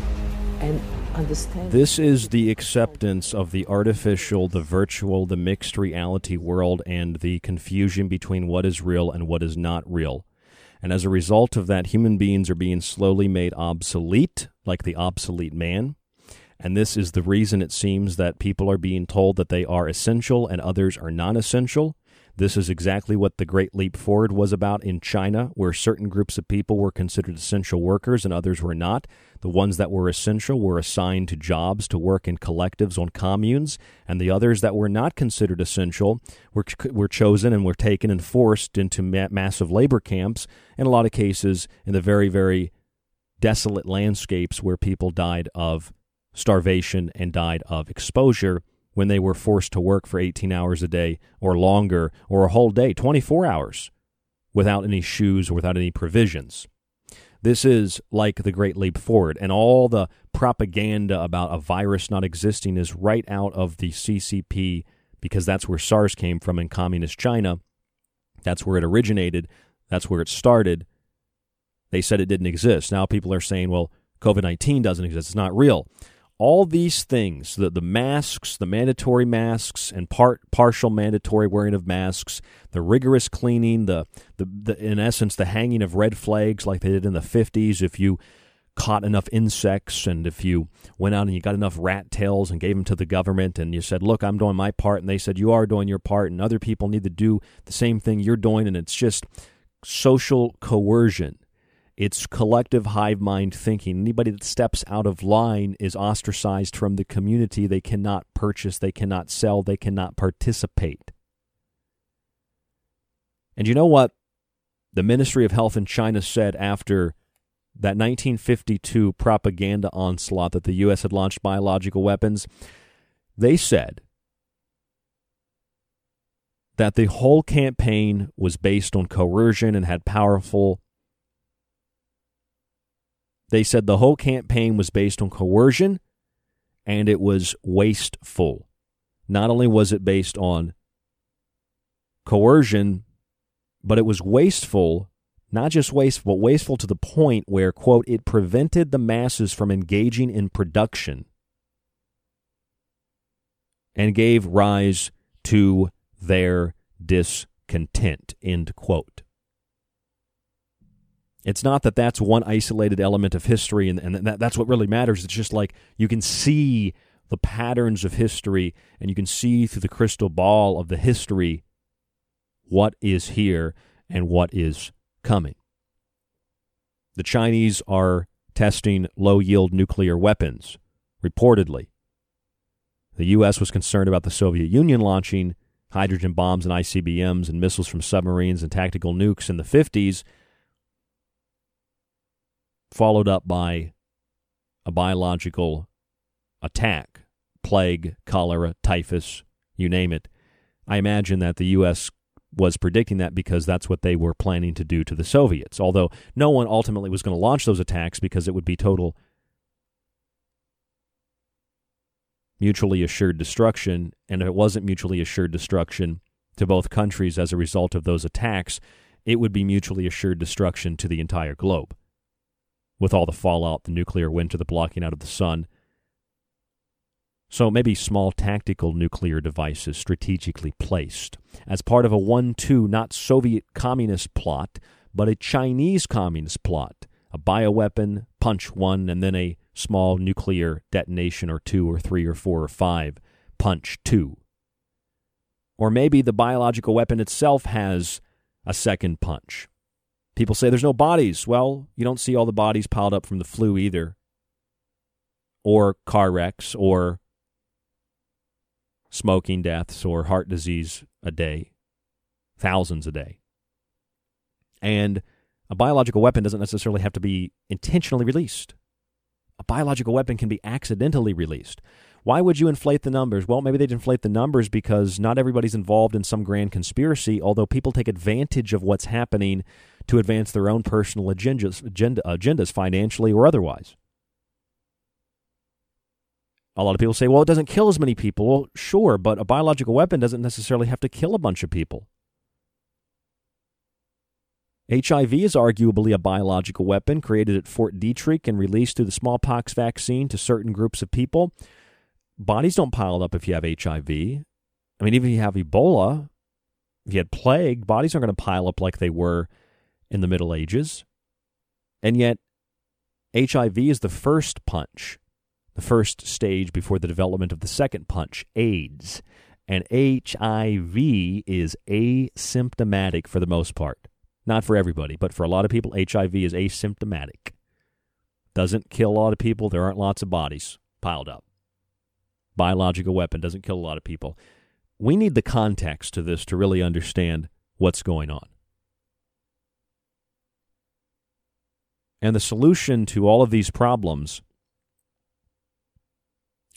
and understand. This is the acceptance of the artificial, the virtual, the mixed reality world, and the confusion between what is real and what is not real. And as a result of that, human beings are being slowly made obsolete, like the obsolete man. And this is the reason it seems that people are being told that they are essential and others are non essential. This is exactly what the Great Leap Forward was about in China, where certain groups of people were considered essential workers and others were not. The ones that were essential were assigned to jobs to work in collectives on communes, and the others that were not considered essential were, were chosen and were taken and forced into ma- massive labor camps, in a lot of cases, in the very, very desolate landscapes where people died of starvation and died of exposure when they were forced to work for 18 hours a day or longer or a whole day, 24 hours, without any shoes or without any provisions. This is like the Great Leap Forward, and all the propaganda about a virus not existing is right out of the CCP because that's where SARS came from in communist China. That's where it originated. That's where it started. They said it didn't exist. Now people are saying, well, COVID 19 doesn't exist. It's not real all these things the, the masks the mandatory masks and part partial mandatory wearing of masks the rigorous cleaning the, the, the in essence the hanging of red flags like they did in the 50s if you caught enough insects and if you went out and you got enough rat tails and gave them to the government and you said look i'm doing my part and they said you are doing your part and other people need to do the same thing you're doing and it's just social coercion it's collective hive mind thinking. Anybody that steps out of line is ostracized from the community. They cannot purchase, they cannot sell, they cannot participate. And you know what? The Ministry of Health in China said after that 1952 propaganda onslaught that the U.S. had launched biological weapons, they said that the whole campaign was based on coercion and had powerful they said the whole campaign was based on coercion and it was wasteful. Not only was it based on coercion, but it was wasteful Not just wasteful, but wasteful to the point where, quote, it prevented the masses from engaging in production and gave rise to their discontent, end quote. It's not that that's one isolated element of history and, and that, that's what really matters. It's just like you can see the patterns of history and you can see through the crystal ball of the history what is here and what is coming. The Chinese are testing low yield nuclear weapons, reportedly. The U.S. was concerned about the Soviet Union launching hydrogen bombs and ICBMs and missiles from submarines and tactical nukes in the 50s, followed up by a biological attack plague, cholera, typhus, you name it. I imagine that the U.S was predicting that because that's what they were planning to do to the Soviets. Although no one ultimately was going to launch those attacks because it would be total mutually assured destruction. And if it wasn't mutually assured destruction to both countries as a result of those attacks, it would be mutually assured destruction to the entire globe. With all the fallout, the nuclear winter, the blocking out of the sun, so maybe small tactical nuclear devices strategically placed as part of a 1 2 not Soviet communist plot, but a Chinese communist plot. A bioweapon, punch one, and then a small nuclear detonation or two or three or four or five, punch two. Or maybe the biological weapon itself has a second punch. People say there's no bodies. Well, you don't see all the bodies piled up from the flu either, or car wrecks, or smoking deaths or heart disease a day, thousands a day. And a biological weapon doesn't necessarily have to be intentionally released. A biological weapon can be accidentally released. Why would you inflate the numbers? Well, maybe they'd inflate the numbers because not everybody's involved in some grand conspiracy, although people take advantage of what's happening to advance their own personal agendas, agenda, agendas financially or otherwise. A lot of people say, well, it doesn't kill as many people. Well, sure, but a biological weapon doesn't necessarily have to kill a bunch of people. HIV is arguably a biological weapon created at Fort Detrick and released through the smallpox vaccine to certain groups of people. Bodies don't pile up if you have HIV. I mean, even if you have Ebola, if you had plague, bodies aren't going to pile up like they were in the Middle Ages. And yet, HIV is the first punch the first stage before the development of the second punch, AIDS. And HIV is asymptomatic for the most part. Not for everybody, but for a lot of people, HIV is asymptomatic. Doesn't kill a lot of people. There aren't lots of bodies piled up. Biological weapon doesn't kill a lot of people. We need the context to this to really understand what's going on. And the solution to all of these problems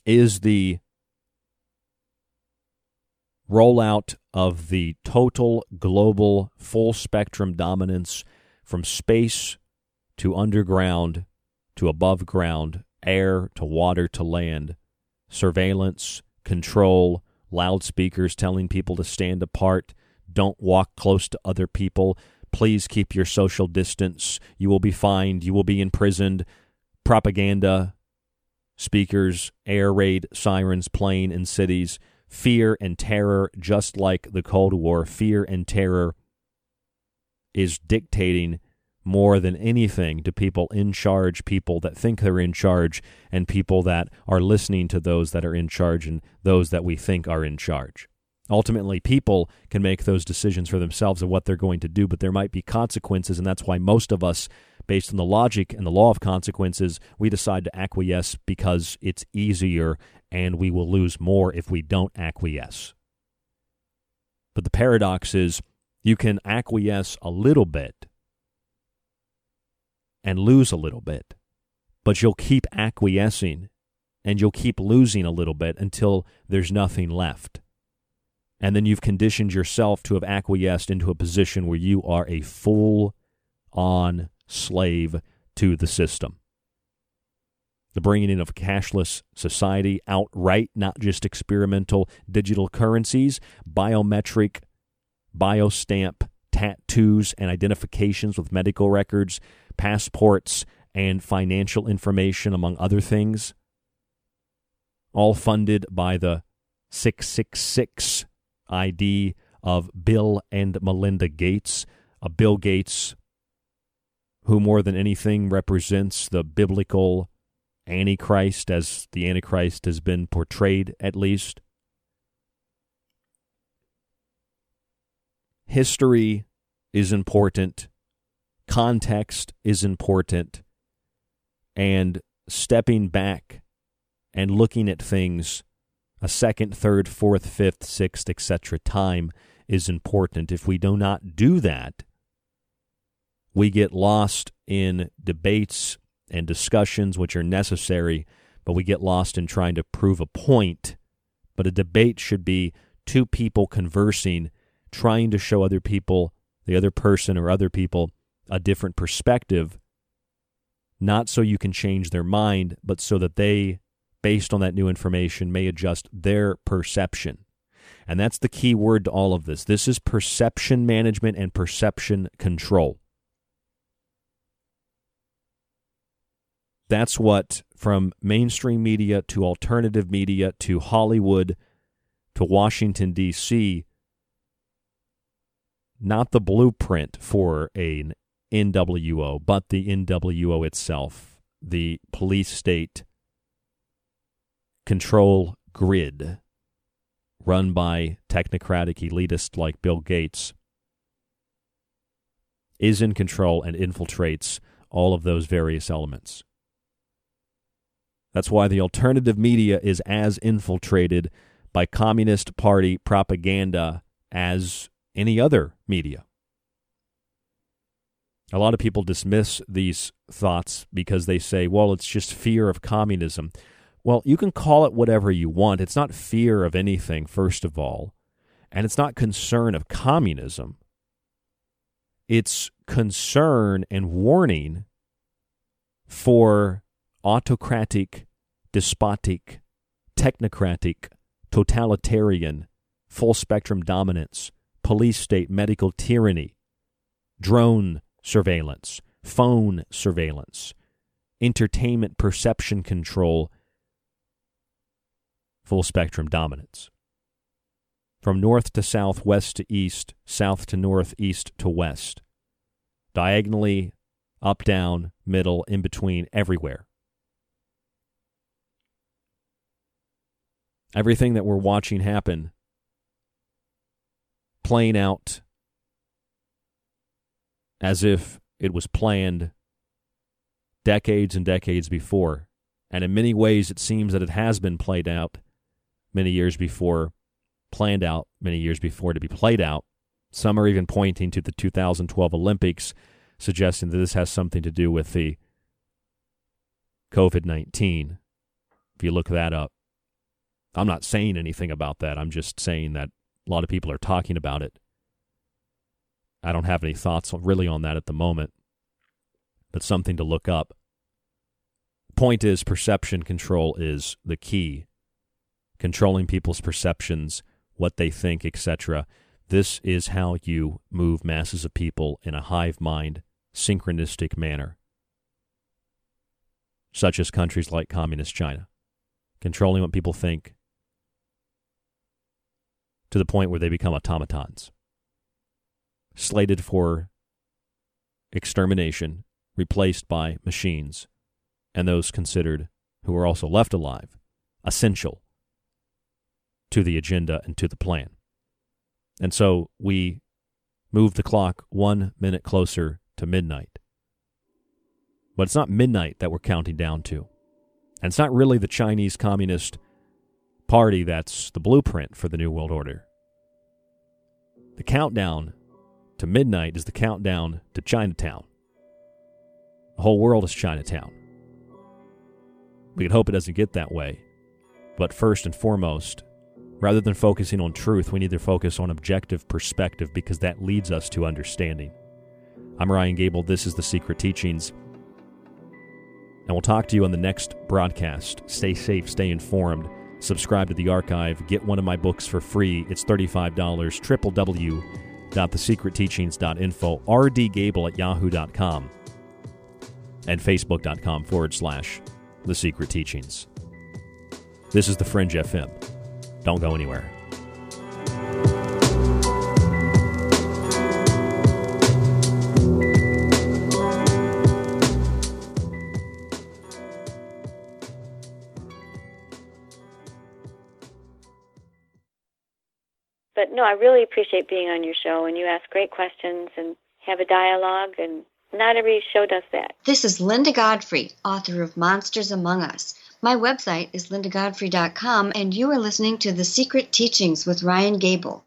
is the rollout of the total global full spectrum dominance from space to underground to above ground, air to water to land, surveillance, control, loudspeakers telling people to stand apart, don't walk close to other people, please keep your social distance, you will be fined, you will be imprisoned, propaganda, speakers, air raid sirens playing in cities, fear and terror, just like the Cold War, fear and terror is dictating more than anything to people in charge, people that think they're in charge, and people that are listening to those that are in charge and those that we think are in charge. Ultimately, people can make those decisions for themselves of what they're going to do, but there might be consequences, and that's why most of us based on the logic and the law of consequences, we decide to acquiesce because it's easier and we will lose more if we don't acquiesce. But the paradox is you can acquiesce a little bit and lose a little bit, but you'll keep acquiescing and you'll keep losing a little bit until there's nothing left. And then you've conditioned yourself to have acquiesced into a position where you are a full on slave to the system. The bringing in of cashless society outright, not just experimental digital currencies, biometric, biostamp tattoos and identifications with medical records, passports, and financial information, among other things. All funded by the 666 ID of Bill and Melinda Gates, a Bill Gates who more than anything represents the biblical Antichrist as the Antichrist has been portrayed, at least. History is important, context is important, and stepping back and looking at things a second, third, fourth, fifth, sixth, etc. time is important. If we do not do that, we get lost in debates and discussions which are necessary, but we get lost in trying to prove a point. But a debate should be two people conversing, trying to show other people, the other person or other people, a different perspective, not so you can change their mind, but so that they, based on that new information, may adjust their perception. And that's the key word to all of this. This is perception management and perception control. That's what, from mainstream media to alternative media to Hollywood to Washington, D.C., not the blueprint for an NWO, but the NWO itself, the police state control grid run by technocratic elitists like Bill Gates, is in control and infiltrates all of those various elements. That's why the alternative media is as infiltrated by Communist Party propaganda as any other media. A lot of people dismiss these thoughts because they say, well, it's just fear of communism. Well, you can call it whatever you want. It's not fear of anything, first of all, and it's not concern of communism. It's concern and warning for autocratic, despotic, technocratic, totalitarian, full spectrum dominance, police state medical tyranny, drone surveillance, phone surveillance, entertainment perception control, full spectrum dominance. From north to south, west to east, south to north, east to west. Diagonally, up, down, middle, in between, everywhere. Everything that we're watching happen playing out as if it was planned decades and decades before. And in many ways, it seems that it has been played out many years before, planned out many years before to be played out. Some are even pointing to the 2012 Olympics, suggesting that this has something to do with the COVID 19. If you look that up, I'm not saying anything about that. I'm just saying that a lot of people are talking about it. I don't have any thoughts really on that at the moment, but something to look up. Point is, perception control is the key. Controlling people's perceptions, what they think, etc. This is how you move masses of people in a hive mind, synchronistic manner, such as countries like Communist China. Controlling what people think to the point where they become automatons slated for extermination, replaced by machines, and those considered who are also left alive essential to the agenda and to the plan. And so we move the clock one minute closer to midnight. But it's not midnight that we're counting down to. And it's not really the Chinese Communist Party that's the blueprint for the New World Order. The countdown to midnight is the countdown to Chinatown. The whole world is Chinatown. We can hope it doesn't get that way. But first and foremost, rather than focusing on truth, we need to focus on objective perspective because that leads us to understanding. I'm Ryan Gable. This is The Secret Teachings. And we'll talk to you on the next broadcast. Stay safe, stay informed. Subscribe to the archive. Get one of my books for free. It's $35. www rdgable.thesecretteachings.info, rdgable at yahoo.com, and facebook.com forward slash the secret teachings. This is the Fringe FM. Don't go anywhere. But no, I really appreciate being on your show, and you ask great questions and have a dialogue, and not every show does that. This is Linda Godfrey, author of Monsters Among Us. My website is lindagodfrey.com, and you are listening to The Secret Teachings with Ryan Gable.